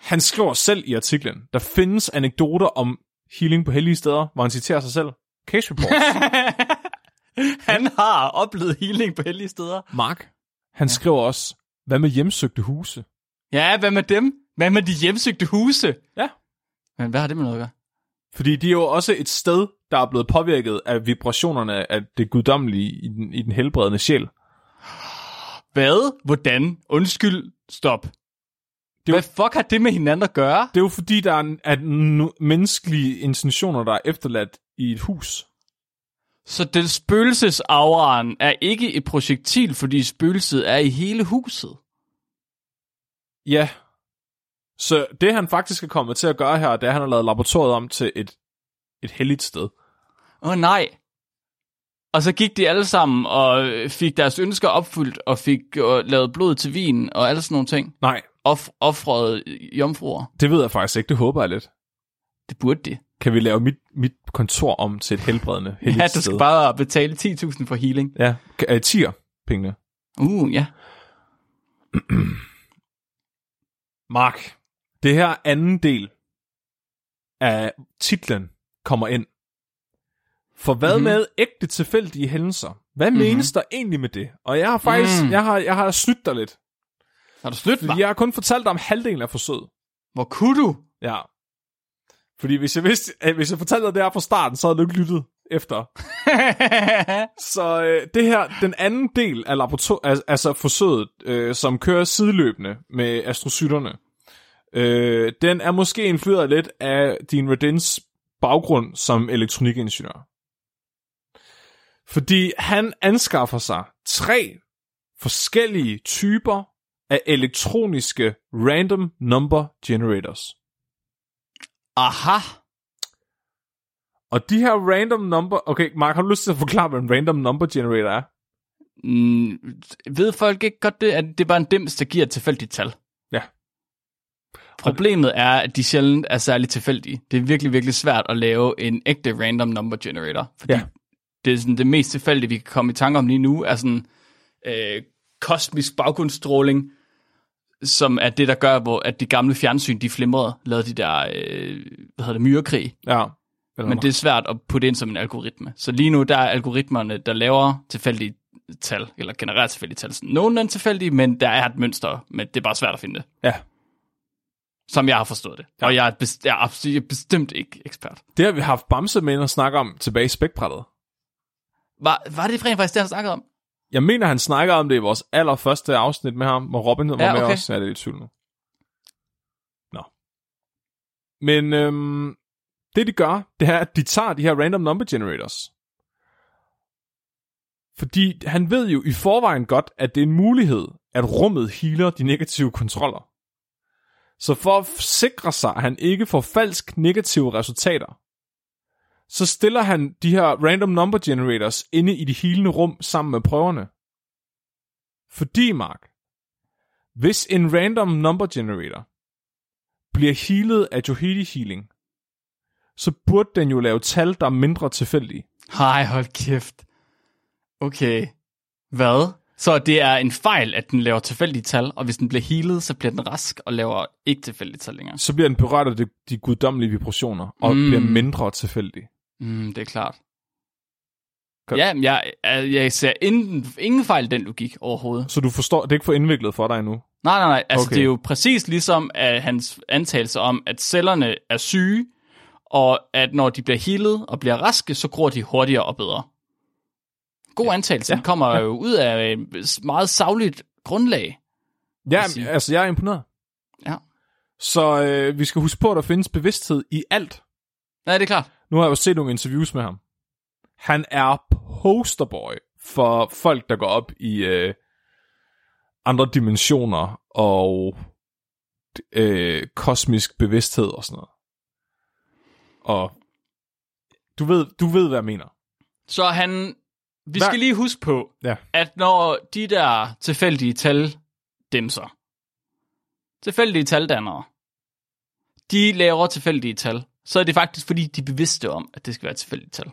han skriver selv i artiklen, der findes anekdoter om healing på hellige steder, hvor han citerer sig selv. Case reports. Han har oplevet healing på heldige steder. Mark, han ja. skriver også, hvad med hjemsøgte huse? Ja, hvad med dem? Hvad med de hjemsøgte huse? Ja. Men hvad har det med noget at gøre? Fordi de er jo også et sted, der er blevet påvirket af vibrationerne af det guddommelige i den, i den helbredende sjæl. Hvad? Hvordan? Undskyld. Stop. Det Hvad fuck har det med hinanden at gøre? Det er jo fordi, der er, nu- menneskelige intentioner, der er efterladt i et hus. Så den spøgelsesauraen er ikke et projektil, fordi spøgelset er i hele huset. Ja. Så det han faktisk er kommet til at gøre her, det er, at han har lavet laboratoriet om til et, et helligt sted. Åh oh, nej. Og så gik de alle sammen og fik deres ønsker opfyldt, og fik øh, lavet blod til vin, og alle sådan nogle ting. Nej, Off- offrede jomfruer. det ved jeg faktisk ikke. Det håber jeg lidt. Det burde de. kan vi lave mit, mit kontor om til et helbredende Ja, du skal bare betale 10.000 for healing. Ja, uh, tier pengene. Uh, ja. Mark, det her anden del af titlen kommer ind. For hvad Mhm. mm-hmm. med ægte tilfældige hændelser? Hvad Mhm. mm-hmm. menes der egentlig med det? Og jeg har faktisk, Mm. jeg, har, jeg har snydt dig lidt. Har du snydt mig? Jeg har kun fortalt dig om halvdelen af forsøget. Hvor kunne du? Ja. Fordi hvis jeg, vidste, hvis jeg fortalte dig det her fra starten, så havde du ikke lyttet efter. Så øh, det her, den anden del af laborator- al- altså forsøget, øh, som kører sideløbende med astrocyterne, øh, den er måske influeret lidt af din Redins baggrund som elektronikingeniør. Fordi han anskaffer sig tre forskellige typer af elektroniske random number generators. Aha. Og de her random number... Okay, Mark, har du lyst til at forklare, hvad en random number generator er? Mm, ved folk ikke godt det, at det er bare en dims, der giver et tilfældigt tal? Ja. Problemet er, at de sjældent er særligt tilfældige. Det er virkelig, virkelig svært at lave en ægte random number generator, fordi Ja. Det er sådan det mest tilfældige, vi kan komme i tanke om lige nu, er sådan øh, kosmisk baggrundsstråling, som er det, der gør, hvor at de gamle fjernsyn, de flimrede, lavede de der, øh, hvad hedder det, myrekrig. Ja. Eller Men det er svært at putte ind som en algoritme. Så lige nu, der er algoritmerne, der laver tilfældige tal, eller genererer tilfældige tal. Sådan Nogenlunde tilfældige, men der er et mønster, men det er bare svært at finde det. Ja. Som jeg har forstået det. Ja. Og jeg er, best, jeg er bestemt ikke ekspert. Det har vi haft Bamse med ind og snakke om tilbage i spækbrættet. Var, var det rent faktisk det, han snakkede om? Jeg mener, han snakker om det i vores allerførste afsnit med ham, hvor Robin var Ja, med okay. os. Ja, det er lidt tvivl nu. Nå. Men øhm, det de gør, det er, at de tager de her random number generators. Fordi han ved jo i forvejen godt, at det er en mulighed, at rummet healer de negative kontroller. Så for at sikre sig, at han ikke får falsk negative resultater, så stiller han de her random number generators inde i de healende rum sammen med prøverne. Fordi, Mark, hvis en random number generator bliver healet af Johidi healing, så burde den jo lave tal, der er mindre tilfældige. Hej, hold kæft. Okay. Hvad? Så det er en fejl, at den laver tilfældige tal, og hvis den bliver healet, så bliver den rask og laver ikke tilfældige tal længere. Så bliver den berørt af de, de guddommelige vibrationer, og mm. bliver mindre tilfældig. Mm, det er klart. Godt. Ja, jeg, jeg, ser ingen, ingen fejl i den logik overhovedet. Så du forstår, det er ikke for indviklet for dig endnu. Nej, nej, nej. Altså, okay. Det er jo præcis ligesom at hans antagelse om, at cellerne er syge, og at når de bliver healet og bliver raske, så gror de hurtigere og bedre. God ja. antagelse. Ja. Den kommer Ja. jo ud af et meget savligt grundlag. Ja, altså jeg er imponeret. Ja. Så øh, vi skal huske på, at der findes bevidsthed i alt. Nej, det er klart. Nu har jeg jo set nogle interviews med ham. Han er posterboy for folk, der går op i øh, andre dimensioner og øh, kosmisk bevidsthed og sådan noget. Og du ved, du ved, hvad jeg mener. Så han... Vi Hvad- skal lige huske på, Ja. at når de der tilfældige tal demser, tilfældige taldannere, de laver tilfældige tal, så er det faktisk fordi, de er bevidste om, at det skal være tilfældige tal.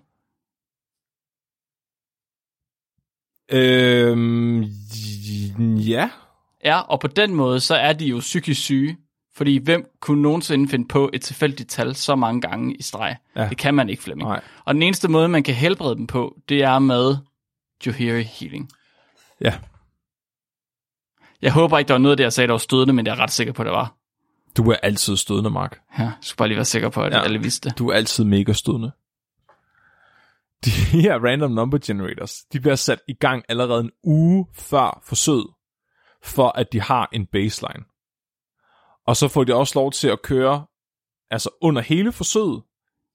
Øhm, ja. Ja, og på den måde, så er de jo psykisk syge, fordi hvem kunne nogensinde finde på et tilfældigt tal så mange gange i streg? Ja. Det kan man ikke, Flemming. Nej. Og den eneste måde, man kan helbrede dem på, det er med Johiri Healing. Ja. Jeg håber ikke, der var noget af det, jeg sagde, der var stødende, men jeg er ret sikker på, det var. Du er altid stødende, Mark. Ja, jeg skulle bare lige være sikker på, at Ja. alle vidste det. Du er altid mega stødende. De her random number generators, de bliver sat i gang allerede en uge før forsøget, for at de har en baseline. Og så får de også lov til at køre, altså under hele forsøget,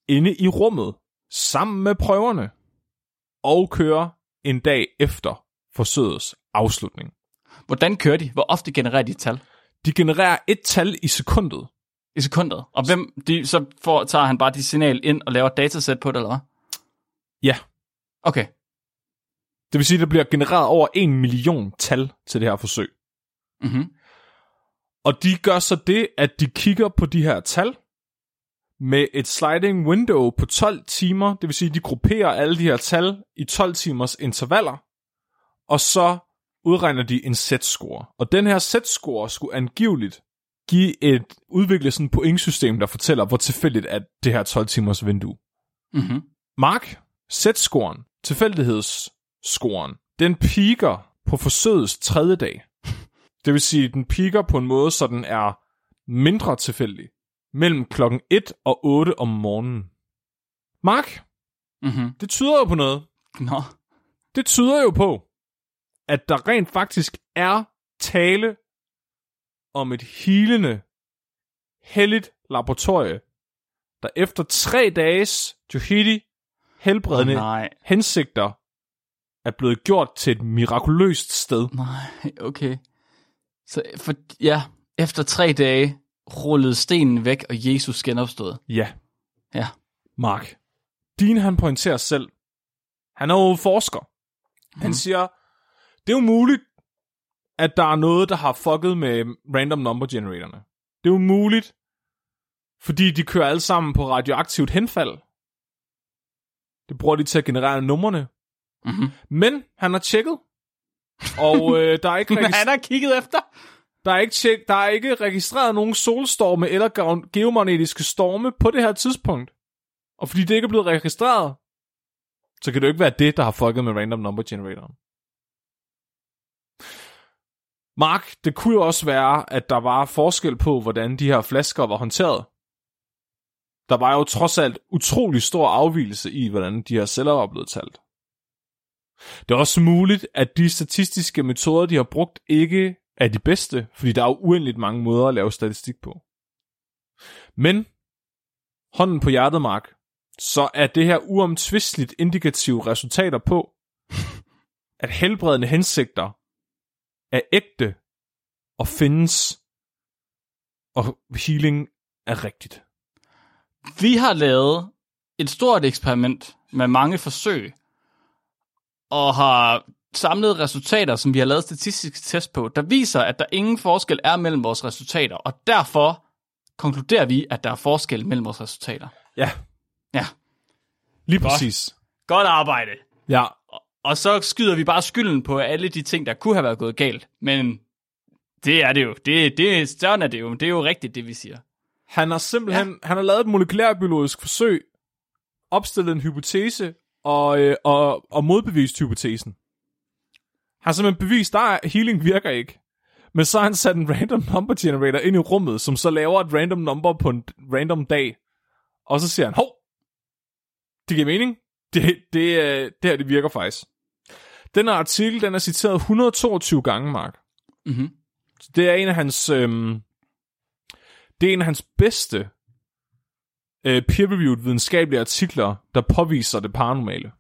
inde i rummet, sammen med prøverne, og køre en dag efter forsøgets afslutning. Hvordan kører de? Hvor ofte genererer de tal? De genererer et tal i sekundet. I sekundet. Og hvem, de, så får, tager han bare de signal ind og laver et datasæt på det, eller hvad? Ja, Okay. det vil sige, at der bliver genereret over en million tal til det her forsøg. Mm-hmm. Og de gør så det, at de kigger på de her tal, med et sliding window på 12 timer, det vil sige, de grupperer alle de her tal i 12 timers intervaller, og så udregner de en Z-score. Og den her Z-score skulle angiveligt give et udvikle sådan pointsystem, der fortæller, hvor tilfældigt er det her 12 timers vindue. Mm-hmm. Mark, Z-scoren, tilfældighedsscoren, den piker på forsøgets tredje dag. Det vil sige, den piker på en måde, så den er mindre tilfældig mellem klokken 1 og 8 om morgenen. Mark, Mm-hmm. det tyder jo på noget. Nå. Det tyder jo på, at der rent faktisk er tale om et hilende, helligt laboratorie, der efter tre dages Johidi helbredende Oh, nej. hensigter er blevet gjort til et mirakuløst sted. Nej, okay. Så for, ja, efter tre dage rullede stenen væk, og Jesus genopstod. Ja, Ja. Mark. Dean han pointerer selv. Han er jo forsker. Han siger, det er jo muligt, at der er noget, der har fucket med random number generatorerne. Det er jo muligt, fordi de kører alle sammen på radioaktivt henfald. Det bruger de til at generere numrene. Mm-hmm. Men han har tjekket, og øh, der, er ikke Men regist- han har kigget efter. der, er ikke tjek- der er ikke registreret nogen solstorme eller ge- geomagnetiske storme på det her tidspunkt. Og fordi det ikke er blevet registreret, så kan det jo ikke være det, der har fucket med random number generatoren. Mark, det kunne jo også være, at der var forskel på, hvordan de her flasker var håndteret. Der var jo trods alt utrolig stor afvielse i, hvordan de her celler var blevet talt. Det er også muligt, at de statistiske metoder, de har brugt, ikke er de bedste, fordi der er jo uendeligt mange måder at lave statistik på. Men, hånden på hjertet, Mark, så er det her uomtvisteligt indikative resultater på, at helbredende hensigter er ægte og findes, og healing er rigtigt. Vi har lavet et stort eksperiment med mange forsøg, og har samlet resultater, som vi har lavet statistiske test på, der viser, at der ingen forskel er mellem vores resultater, og derfor konkluderer vi, at der er forskel mellem vores resultater. Ja, Ja, lige præcis. godt arbejde. Ja, Og så skyder vi bare skylden på alle de ting, der kunne have været gået galt. Men det er det jo. Det, det, sådan er det jo. Det er jo rigtigt, det vi siger. Han har simpelthen ja. han har lavet et molekylærbiologisk forsøg, opstillet en hypotese og, øh, og, og modbevist hypotesen. Han har simpelthen bevist, at healing virker ikke. Men så har han sat en random number generator ind i rummet, som så laver et random number på en random dag. Og så siger han, hov, det giver mening. Det, det, øh, det her, det virker faktisk. Den her artikel, den er citeret 122 gange, Mark. Mm-hmm. Det er en af hans, øhm, det er en af hans bedste øh, peer-reviewed videnskabelige artikler, der påviser det paranormale.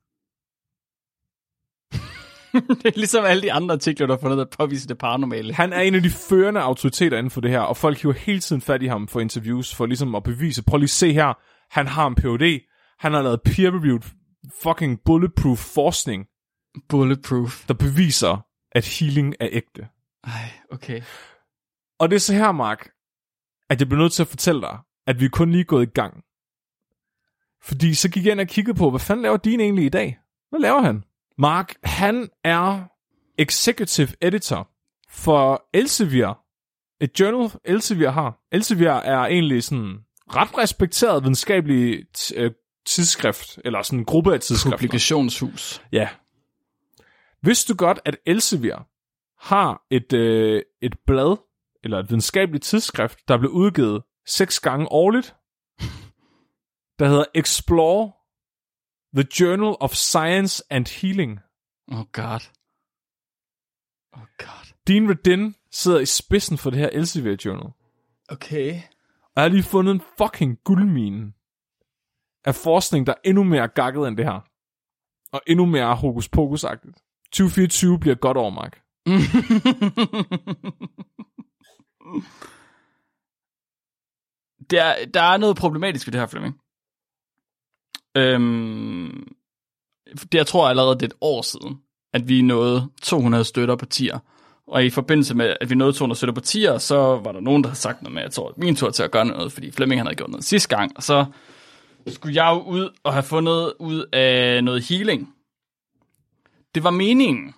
det er ligesom alle de andre artikler, der har fundet, at påvise det paranormale. Han er en af de førende autoriteter inden for det her, og folk hiver hele tiden fat i ham for interviews, for ligesom at bevise, prøv lige se her, han har en PhD, han har lavet peer-reviewed fucking bulletproof forskning, Bulletproof. der beviser, at healing er ægte. Ej, okay. Og det er så her, Mark, at jeg bliver nødt til at fortælle dig, at vi er kun lige gået i gang. Fordi så gik jeg ind og kiggede på, hvad fanden laver din egentlig i dag? Hvad laver han? Mark, han er executive editor for Elsevier. Et journal, Elsevier har. Elsevier er egentlig sådan ret respekteret videnskabelig t- øh, tidsskrift, eller sådan en gruppe af tidsskrifter. Publikationshus. Ja. Vidste du godt, at Elsevier har et, øh, et blad, eller et videnskabeligt tidsskrift, der blev udgivet seks gange årligt, der hedder Explore The Journal of Science and Healing. Oh god. Oh god. Dean Radin sidder i spidsen for det her Elsevier Journal. Okay. Og jeg har lige fundet en fucking guldmine af forskning, der er endnu mere gakket end det her. Og endnu mere hokus pokus-agtigt. 2024 bliver godt over, Mark. der, der er noget problematisk ved det her, Flemming. Øhm, det jeg tror allerede, det er et år siden, at vi nåede 200 støtterpartier. Og i forbindelse med, at vi nåede 200 støtterpartier, så var der nogen, der havde sagt noget med, at jeg tror, at min tur til at gøre noget, fordi Flemming han havde gjort noget sidste gang. Og så skulle jeg jo ud og have fundet ud af noget healing. Det var meningen,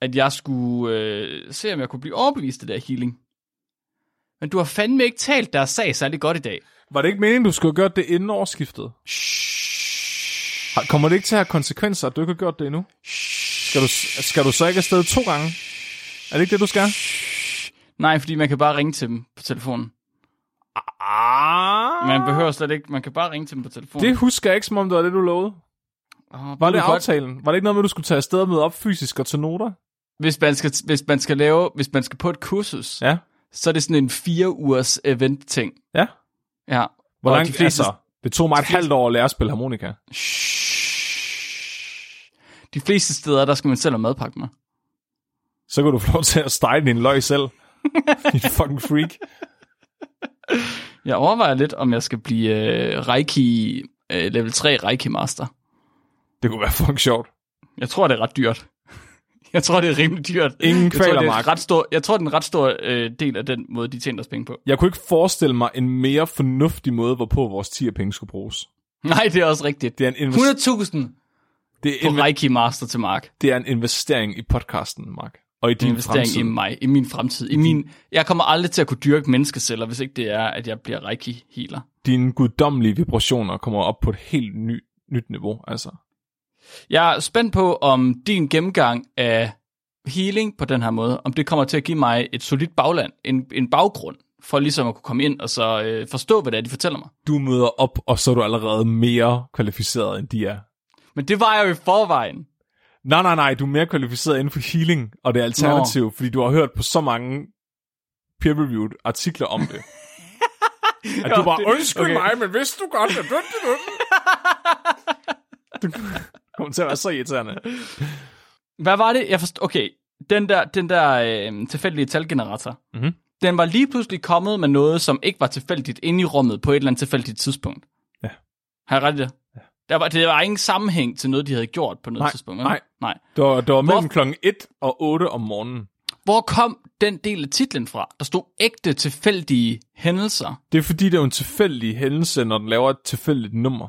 at jeg skulle øh, se, om jeg kunne blive overbevist af det der healing. Men du har fandme ikke talt deres sag særlig godt i dag. Var det ikke meningen, du skulle have gjort det inden årsskiftet? Kommer det ikke til at have konsekvenser, at du ikke har gjort det endnu? Skal du, skal du så ikke afsted to gange? Er det ikke det, du skal? Nej, fordi man kan bare ringe til dem på telefonen. Ah, Man behøver slet ikke, man kan bare ringe til dem på telefonen. det husker jeg ikke, som om det var det, du lovede. oh, Var det aftalen? Var det ikke noget med, at du skulle tage afsted og møde op fysisk og tage noter? Hvis man skal, hvis man skal lave, hvis man skal på et kursus, Ja. så er det sådan en fire ugers event ting. Ja. Ja. Hvor langt, de fleste- altså, det tog mig et halvt år at lære at spille harmonika. De fleste steder, der skal man selv have madpakke med. Så kan du få lov til at stege din løg selv. Din fucking freak. Jeg overvejer lidt, om jeg skal blive øh, Reiki, øh, level 3 Reiki Master. Det kunne være fucking sjovt. Jeg tror, det er ret dyrt. Jeg tror, det er rimelig dyrt. Ingen jeg tror, kvaler, det er ret stor, Jeg tror, det er en ret stor øh, del af den måde, de tjener deres penge på. Jeg kunne ikke forestille mig en mere fornuftig måde, hvorpå vores 10 penge skulle bruges. Nej, det er også rigtigt. Det er en, invest- 100.000 det er på en, Reiki Master til Mark. det er en investering i podcasten, Mark. Og i din investering fremtid. i mig, i min fremtid. I min, jeg kommer aldrig til at kunne dyrke menneskeceller, hvis ikke det er, at jeg bliver reiki healer. Dine guddommelige vibrationer kommer op på et helt ny, nyt niveau. Altså. Jeg er spændt på, om din gennemgang af healing på den her måde, om det kommer til at give mig et solidt bagland, en, en baggrund, for ligesom at kunne komme ind og så øh, forstå, hvad det er, de fortæller mig. Du møder op, og så er du allerede mere kvalificeret, end de er. Men det var jeg jo i forvejen. Nej, nej, nej, du er mere kvalificeret inden for healing, og det er alternativ, fordi du har hørt på så mange peer-reviewed artikler om det. at du Jo, bare, det- undskyld okay. mig, men vidste du godt, at du, du, du. du kommer til at være så irriterende. Hvad var det? Jeg forst- okay, den der, den der øh, tilfældige talgenerator, Mhm. den var lige pludselig kommet med noget, som ikke var tilfældigt inde i rummet på et eller andet tilfældigt tidspunkt. Ja. Har jeg ret i det? Ja. Der var, det var ingen sammenhæng til noget, de havde gjort på noget Nej, tidspunkt. nej. nej. Det var, det var mellem Hvor- klokken 1 og 8 om morgenen. Hvor kom den del af titlen fra? Der stod ægte tilfældige hændelser. Det er fordi, det er en tilfældig hændelse, når den laver et tilfældigt nummer.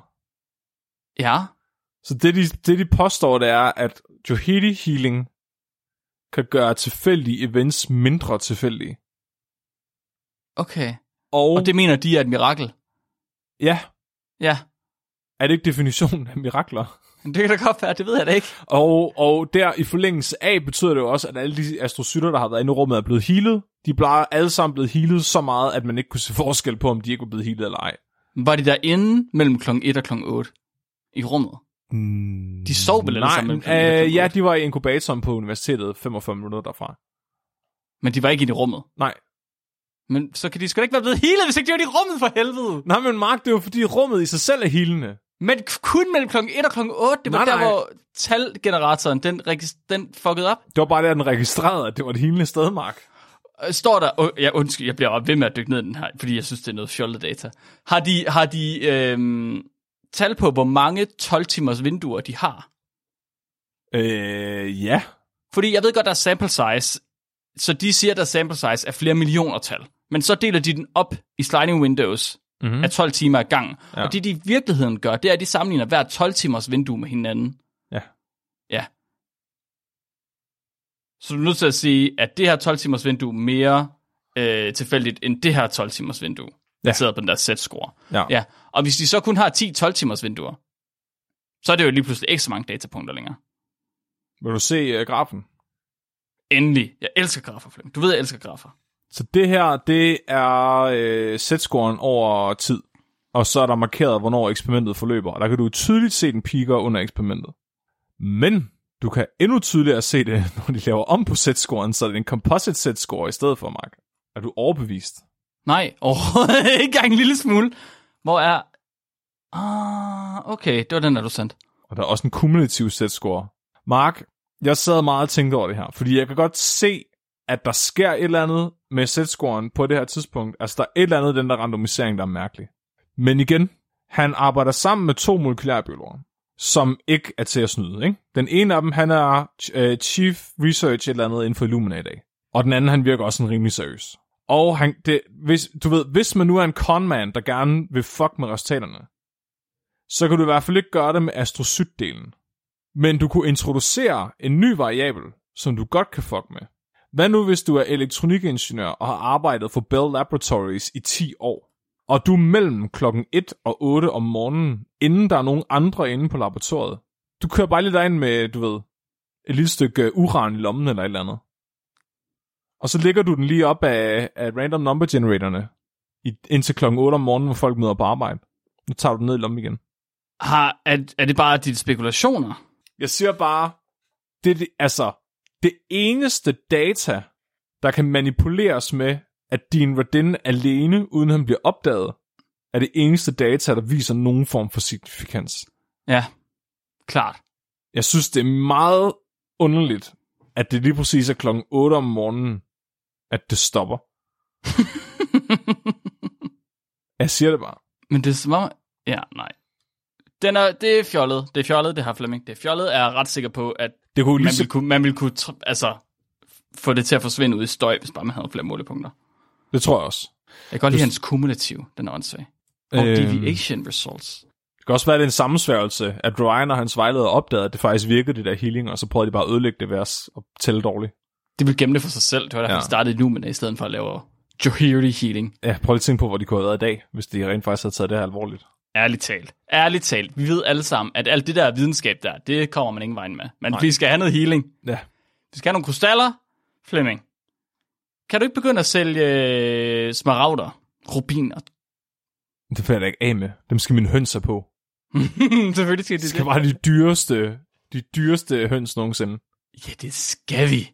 Ja. Så det de, det, de påstår, det er, at Johidi Healing kan gøre tilfældige events mindre tilfældige. Okay. Og, Og det mener de er et mirakel. ja, Ja. Er det ikke definitionen af mirakler? Det kan da godt være, det ved jeg da ikke. Og, og der i forlængelse af betyder det jo også, at alle de astrocytter, der har været inde i rummet, er blevet healet. De er bare alle sammen blevet healet så meget, at man ikke kunne se forskel på, om de ikke var blevet healet eller ej. Var de derinde mellem kl. 1 og kl. 8 i rummet? Mm, De sov vel alle Nej, sammen mellem og øh, ja, de var i inkubatoren på universitetet 45 minutter derfra. Men de var ikke inde i rummet. Nej. Men så kan de sgu da ikke være blevet healet, hvis ikke de var i rummet for helvede. Nej, men Mark, det er jo fordi rummet i sig selv er healende. Men kun mellem kl. 1 og kl. 8, det var Nej, der, nej. hvor talgeneratoren, den, den fuckede op. Det var bare der, den registrerede, at det var et healende sted, Mark. Øh, Står der, oh, ja, undskyld, jeg bliver ved med at dykke ned i den her, fordi jeg synes, det er noget fjollet data. Har de, har de øhm, tal på, hvor mange 12-timers vinduer de har? Øh, ja. Fordi jeg ved godt, der er sample size, så de siger, at der sample size er flere millioner tal. Men så deler de den op i sliding windows Mm-hmm. af 12 timer ad gang. Ja. Og det, de i virkeligheden gør, det er, at de sammenligner hver 12 timers vindue med hinanden. Ja. Ja. Så du er nødt til at sige, at det her 12 timers vindue er mere øh, tilfældigt end det her 12 timers vindue. Ja. Baseret på den der set-score. Ja. ja. Og hvis de så kun har 10 12 timers vinduer, så er det jo lige pludselig ikke så mange datapunkter længere. Vil du se uh, grafen? Endelig. Jeg elsker grafer, Flemming. Du ved, jeg elsker grafer. Så det her, det er øh, sætscoren over tid. Og så er der markeret, hvornår eksperimentet forløber. Og der kan du tydeligt se den piker under eksperimentet. Men du kan endnu tydeligere se det, når de laver om på sætscoren, så er det en composite sætscore i stedet for, Mark. Er du overbevist? Nej, overhovedet ikke engang en lille smule. Hvor er... Ah, okay, det var den, der du sendte. Og der er også en kumulativ sætscore. Mark, jeg sad meget og tænkte over det her, fordi jeg kan godt se, at der sker et eller andet med sætscoren på det her tidspunkt. Altså, der er et eller andet den der randomisering, der er mærkelig. Men igen, han arbejder sammen med to molekylærbiologer, som ikke er til at snyde. Ikke? Den ene af dem, han er uh, Chief Research et eller andet inden for Illumina i dag. Og den anden, han virker også en rimelig seriøs. Og han, det, hvis, du ved, hvis man nu er en conman, der gerne vil fuck med resultaterne, så kan du i hvert fald ikke gøre det med astrocytdelen. Men du kunne introducere en ny variabel, som du godt kan fuck med. Hvad nu, hvis du er elektronikingeniør og har arbejdet for Bell Laboratories i 10 år, og du er mellem klokken 1 og 8 om morgenen, inden der er nogen andre inde på laboratoriet. Du kører bare lidt ind med, du ved, et lille stykke uran i lommen eller et eller andet. Og så lægger du den lige op af, af random number generatorerne, i, indtil klokken 8 om morgenen, hvor folk møder på arbejde. Nu tager du den ned i lommen igen. Har, er, er det bare dine spekulationer? Jeg siger bare, det er det, altså, det eneste data, der kan manipuleres med, at din Radin alene, uden han bliver opdaget, er det eneste data, der viser nogen form for signifikans. Ja, klart. Jeg synes, det er meget underligt, at det lige præcis er klokken 8 om morgenen, at det stopper. jeg siger det bare. Men det er som om... Ja, nej. Den er, det er fjollet. Det er fjollet, det har Flemming. Det er fjollet, er jeg ret sikker på, at Det kunne lige man så... vil kunne, man vil kunne altså, få det til at forsvinde ud i støj, hvis bare man havde flere målepunkter. Det tror jeg også. Jeg kan godt lide Du- hans kumulativ, den er åndssvag. Og Øhm. deviation results. Det kan også være, at det er en sammensværgelse, at Ryan og hans vejleder opdagede, at det faktisk virkede, det der healing, og så prøvede de bare at ødelægge det ved at at tælle dårligt. Det vil gemme det for sig selv. Det var derfor, ja. de startede nu, men i stedet for at lave Johiri healing. Ja, prøv lige at tænke på, hvor de kunne have været i dag, hvis de rent faktisk havde taget det her alvorligt. Ærligt talt. Ærligt talt. Vi ved alle sammen, at alt det der videnskab der, det kommer man ingen vejen med. Men Nej. vi skal have noget healing. Ja. Vi skal have nogle krystaller. Flemming. Kan du ikke begynde at sælge øh, smaragder, rubiner? Det får jeg ikke af med. Dem skal mine høns have på. Selvfølgelig skal Det det skal bare de dyreste, de dyreste høns nogensinde. Ja, det skal vi.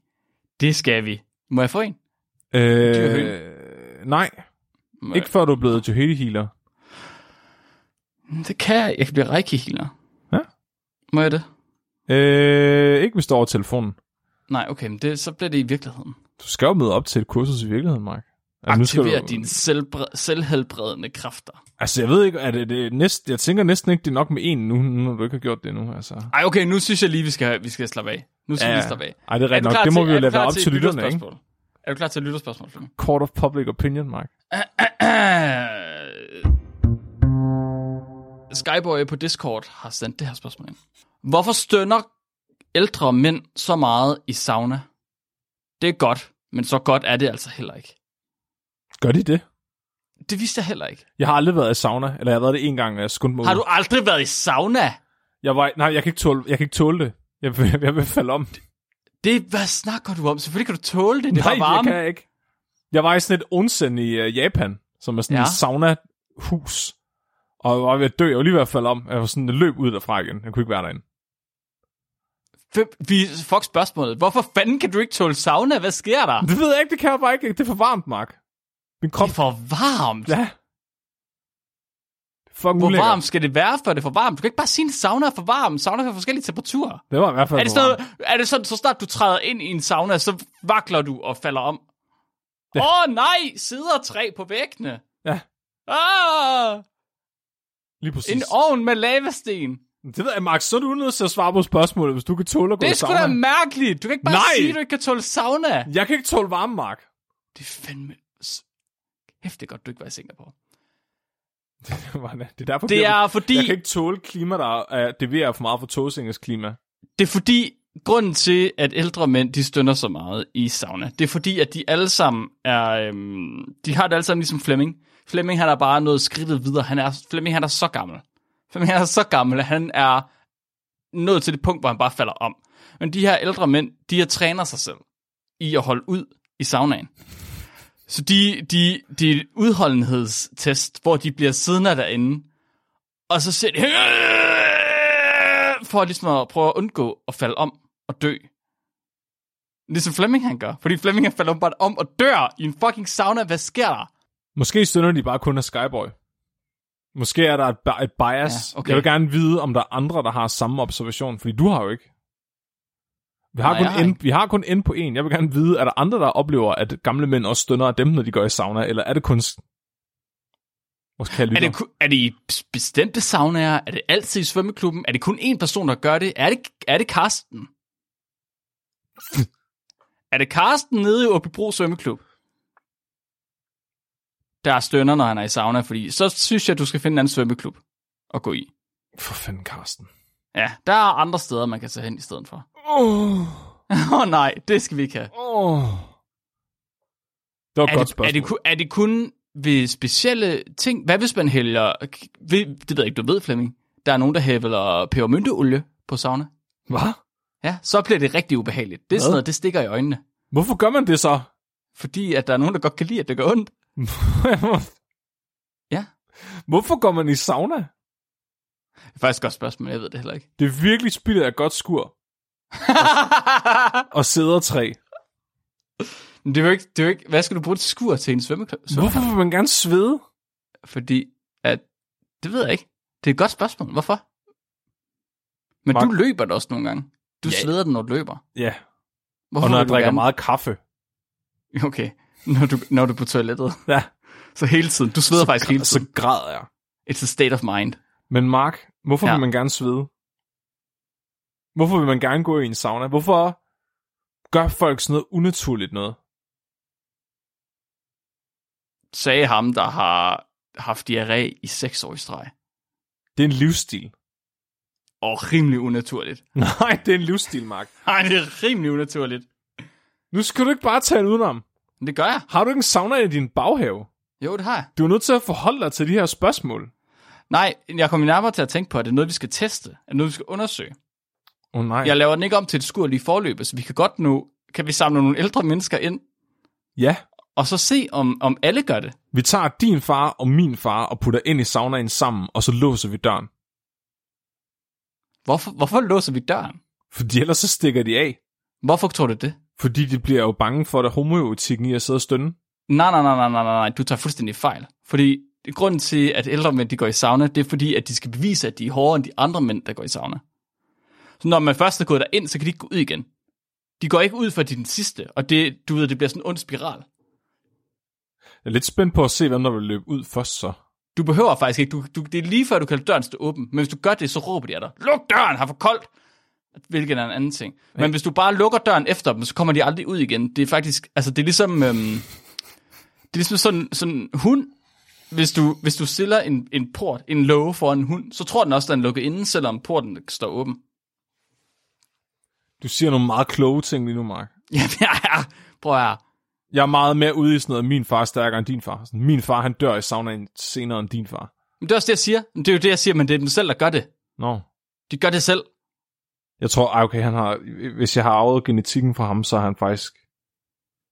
Det skal vi. Må jeg få en? Øh, nej, Må ikke før du er blevet Johedi healer. jeg? Det kan jeg. Jeg kan blive reiki healer. Ja. Må jeg det? Øh, ikke hvis du er over telefonen. Nej, okay, men det, så bliver det i virkeligheden. Du skal jo møde op til et kursus i virkeligheden, Mark. Altså, nu Aktiver du- dine selvbre- selvhelbredende kræfter. Altså, jeg ved ikke, er det, det næst, jeg tænker næsten ikke, det er nok med en nu, nu når du ikke har gjort det endnu. Altså. Ej, okay, nu synes jeg lige, vi skal, vi skal slappe af. Nu skal Ja, vi slappe af. Ej, det er rigtigt nok. Det må vi jo lade være op til lytterne, ikke? Er du klar til et lytterspørgsmål, Flemming? Court of Public Opinion, Mark. Skyboy på Discord har sendt det her spørgsmål ind. Hvorfor stønner ældre mænd så meget i sauna? Det er godt, men så godt er det altså heller ikke. Gør de det? Det vidste jeg heller ikke. Jeg har aldrig været i sauna, eller jeg har været det en gang, og jeg skundte mig Har ud. du aldrig været i sauna? Jeg var, nej, jeg kan ikke tåle, jeg kan ikke tåle det. Jeg, vil- jeg vil falde om. Det, hvad snakker du om? Selvfølgelig kan du tåle det. Det nej, var varme. det kan jeg ikke. Jeg var i sådan et onsen i uh, Japan, som er sådan. Ja. et sauna-hus. Og jeg var ved at dø. Jeg var lige ved at falde om. Jeg var sådan, løb ud derfra igen. Jeg kunne ikke være derinde. Vi, fuck spørgsmålet. Hvorfor fanden kan du ikke tåle sauna? Hvad sker der? Det ved jeg ikke, det kan jeg bare ikke. Det er for varmt, Mark. Min krop... Det er for varmt. Ja. Fucking Hvor ulækkert. varmt skal det være, før det er for varmt? Du kan ikke bare sige, at sauna er for varmt. Sauna har forskellige temperaturer. Det var i hvert fald Er det, sådan, er det sådan, så snart du træder ind i en sauna, så vakler du og falder om? Åh Ja. oh, nej, sidder træ på væggene. Ja. Ah, Lige præcis. en ovn med lavasten. Det ved jeg, Max. Så er du nødt til at svare på spørgsmålet, hvis du kan tåle at gå Det i er sgu sauna. da mærkeligt. Du kan ikke bare Nej. sige, at du ikke kan tåle sauna. Jeg kan ikke tåle varme, Mark. Det er fandme... Hæftigt godt, du ikke var i Singapore. det er derfor, Det er fordi... Jeg kan ikke tåle klima, der er, det vil for meget for Tåsingens klima. Det er fordi, grunden til, at ældre mænd, de stønner så meget i sauna, det er fordi, at de alle sammen er, øhm, de har det alle sammen ligesom Flemming. Flemming, han er bare noget skridtet videre. Han er, Flemming, han er så gammel. Flemming, han er så gammel, at han er nået til det punkt, hvor han bare falder om. Men de her ældre mænd, de har træner sig selv i at holde ud i saunaen. Så de, de, de er udholdenhedstest, hvor de bliver siddende derinde, og så siger de, for ligesom at prøve at undgå at falde om og dø. Ligesom Flemming han gør. Fordi Flemming han falder bare om og dør i en fucking sauna. Hvad sker der? Måske stønner de bare kun af Skyboy. Måske er der et, et bias. Ja, okay. Jeg vil gerne vide, om der er andre, der har samme observation, fordi du har jo ikke. Vi har, Nej, kun en, ikke. vi har kun en på en. Jeg vil gerne vide, er der andre, der oplever, at gamle mænd også stønner af dem, når de går i sauna, eller er det kun... kære Er det, er det i bestemte saunaer? Er det altid i svømmeklubben? Er det kun én person, der gør det? Er det, er det Karsten? er det Karsten nede i Åbybro Svømmeklub? Der er stønner, når han er i sauna, fordi så synes jeg, du skal finde en anden svømmeklub at gå i. For fanden, Karsten. Ja, der er andre steder, man kan tage hen i stedet for. Åh, Åh oh, nej, det skal vi ikke have. åh. Det var et Er godt det, spørgsmål. er, det, er det kun ved specielle ting? Hvad hvis man hælder... ved- Det ved jeg ikke, du ved, Flemming. Der er nogen, der hælder pebermynteolie på sauna. Hvad? Ja, så bliver det rigtig ubehageligt. Det er Hvad? sådan noget, det stikker i øjnene. Hvorfor gør man det så? Fordi at der er nogen, der godt kan lide, at det gør ondt. Ja. Hvorfor går man i sauna? Det er faktisk et godt spørgsmål, jeg ved det heller ikke. Det er virkelig spillet af et godt skur. Og sædertræ. Men det er jo ikke, det er jo ikke, hvad skal du bruge til skur til en svømmeklub? Hvorfor vil man gerne svede? Fordi at, det ved jeg ikke. Det er et godt spørgsmål. Hvorfor? Men Mark- du løber da også nogle gange. Du Ja. sveder den, når du løber. Ja, Hvorfor og når jeg drikker gerne- meget kaffe. Okay, når du, når du er på toilettet. Ja, Så hele tiden. Du sveder faktisk hele så tiden. græder jeg. It's a state of mind. Men Mark, hvorfor Ja. vil man gerne svede? Hvorfor vil man gerne gå i en sauna? Hvorfor gør folk sådan noget unaturligt noget? Sagde ham, der har haft diarré i seks år i streg. Det er en livsstil. Og rimelig unaturligt. Nej, det er en livsstil, Mark. Nej, det er rimelig unaturligt. Nu skal du ikke bare tage en udenom. Men det gør jeg. Har du ikke en sauna i din baghave? Jo, det har jeg. Du er nødt til at forholde dig til de her spørgsmål. Nej, jeg kommer nærmere til at tænke på, at det er noget, vi skal teste. Er det noget, vi skal undersøge. Oh, nej. Jeg laver den ikke om til et skur lige forløbet, så vi kan godt nu, kan vi samle nogle ældre mennesker ind, Ja, og så se, om, om alle gør det. vi tager din far og min far og putter ind i saunaen sammen, og så låser vi døren. Hvorfor, hvorfor låser vi døren? Fordi ellers så stikker de af. Hvorfor tror du det? Fordi de bliver jo bange for det homoerotikken i at sidde og stønne. Nej, nej, nej, nej, nej, nej, du tager fuldstændig fejl. Fordi grunden til, at ældre mænd de går i sauna, det er fordi, at de skal bevise, at de er hårdere end de andre mænd, der går i sauna. Så når man først er gået derind, så kan de ikke gå ud igen. De går ikke ud, for de den sidste, og det, du ved, det bliver sådan en ond spiral. Jeg er lidt spændt på at se, hvem der vil løbe ud først så. Du behøver faktisk ikke, du, du, det er lige før, du kan lade døren stå åben, men hvis du gør det, så råber de af dig, luk døren, har for koldt, hvilket er en anden ting. Men hvis du bare lukker døren efter dem, så kommer de aldrig ud igen. Det er faktisk, altså det er ligesom, øhm, det er ligesom sådan, sådan hund, hvis du, hvis du stiller en, en port, en låge for en hund, så tror den også, at den er lukket inden, selvom porten står åben. Du siger nogle meget kloge ting lige nu, Mark. Ja, ja, ja. Prøv at høre. Jeg er meget mere ude i sådan noget, min far er stærkere end din far. Min far, han dør i saunaen senere end din far. Men det er også det, jeg siger. Det er jo det, jeg siger, men det er dem selv, der gør det. Nå. De gør det selv. Jeg tror, okay, han har, hvis jeg har arvet genetikken fra ham, så er han faktisk,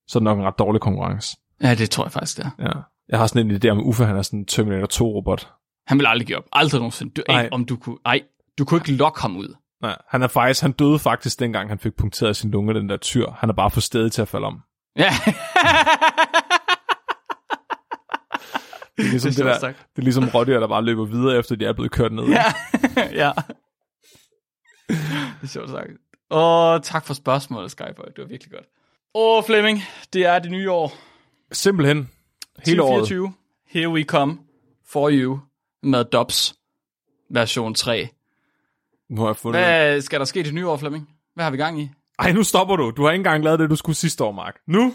så er det nok en ret dårlig konkurrence. Ja, det tror jeg faktisk, det er. Ja. Jeg har sådan en idé om, Uffe, han er sådan en Terminator 2-robot. Han vil aldrig give op. Aldrig nogensinde. Du, Nej. ikke, om du kunne, ej, du kunne ikke lokke ham ud. Nej, han er faktisk, han døde faktisk dengang, han fik punkteret sin lunge, den der tyr. Han er bare for stedet til at falde om. Ja. Det er ligesom, Det det, er der, det er ligesom rottyer, der bare løber videre, efter de er blevet kørt ned. ja. ja. Det er sjovt sagt. Åh, tak for spørgsmålet, Skyboy. Det var virkelig godt. Åh, Flemming, det er det nye år. Simpelthen. Hele året. 2024. Here we come for you med Dobbs version 3. Nu har jeg fundet Hvad skal der ske det nye år, Flemming? Hvad har vi gang i? Ej, nu stopper du. Du har ikke engang lavet det, du skulle sidste år, Mark. Nu?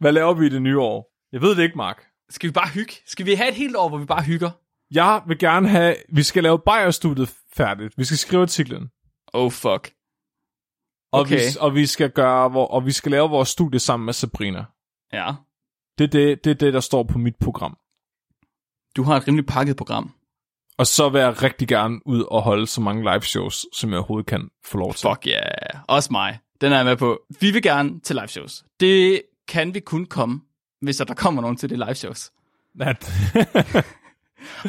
Hvad laver vi i det nye år? Jeg ved det ikke, Mark. Skal vi bare hygge? Skal vi have et helt år, hvor vi bare hygger? Jeg vil gerne have... Vi skal lave Bayer-studiet færdigt. Vi skal skrive artiklen. Oh, fuck. Og, Okay. vi, og vi skal gøre, hvor, og vi skal lave vores studie sammen med Sabrina. Ja. Det er det, det, er det der står på mit program. Du har et rimelig pakket program. Og så vil jeg rigtig gerne ud og holde så mange live shows, som jeg overhovedet kan få lov til. Fuck ja, yeah. også mig. Den er jeg med på. Vi vil gerne til live shows. Det kan vi kun komme, hvis der kommer nogen til det live shows. At,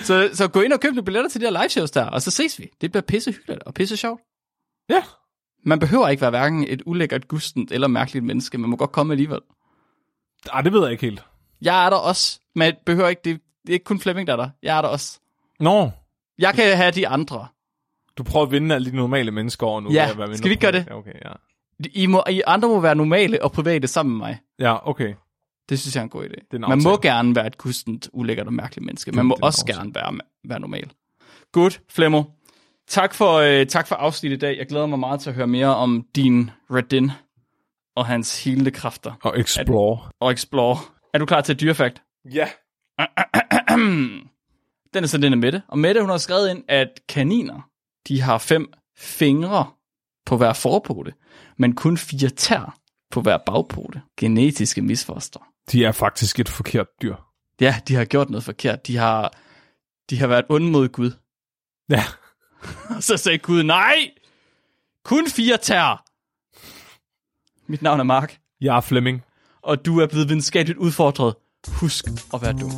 Så, så gå ind og køb nogle billetter til de her live shows der, og så ses vi. Det bliver pisse hyggeligt og pisse sjovt. ja, Man behøver ikke være hverken et ulækkert, gustent eller mærkeligt menneske. Man må godt komme alligevel. Ej, det ved jeg ikke helt. Jeg er der også, men behøver ikke, det, det er ikke kun Flemming, der er der. Jeg er der også. Nå, Jeg kan have de andre. du prøver at vinde alle de normale mennesker over nu. Ja, skal vi ikke gøre det? okay, ja. I, må, I andre må være normale og private sammen med mig. Ja, okay. Det synes jeg er en god idé. er en Man må gerne være et kustent, ulækkert og mærkeligt menneske. Man må er også aftale. gerne være, være normal. Good, Flemmo. Tak for, øh, tak for afsnit i dag. Jeg glæder mig meget til at høre mere om din Redin og hans healende kræfter Og explore. og explore. Er du klar til et dyrefakt? Ja. Den er så den af Mette. Og Mette, hun har skrevet ind, at kaniner, de har fem fingre på hver forpote, men kun fire tær på hver bagpote. Genetiske misfoster. De er faktisk et forkert dyr. Ja, de har gjort noget forkert. De har, de har været onde mod Gud. Ja. Og så sagde Gud, nej! Kun fire tær! Mit navn er Mark, Jeg er Flemming. og du er blevet videnskabeligt udfordret. Husk at være dum.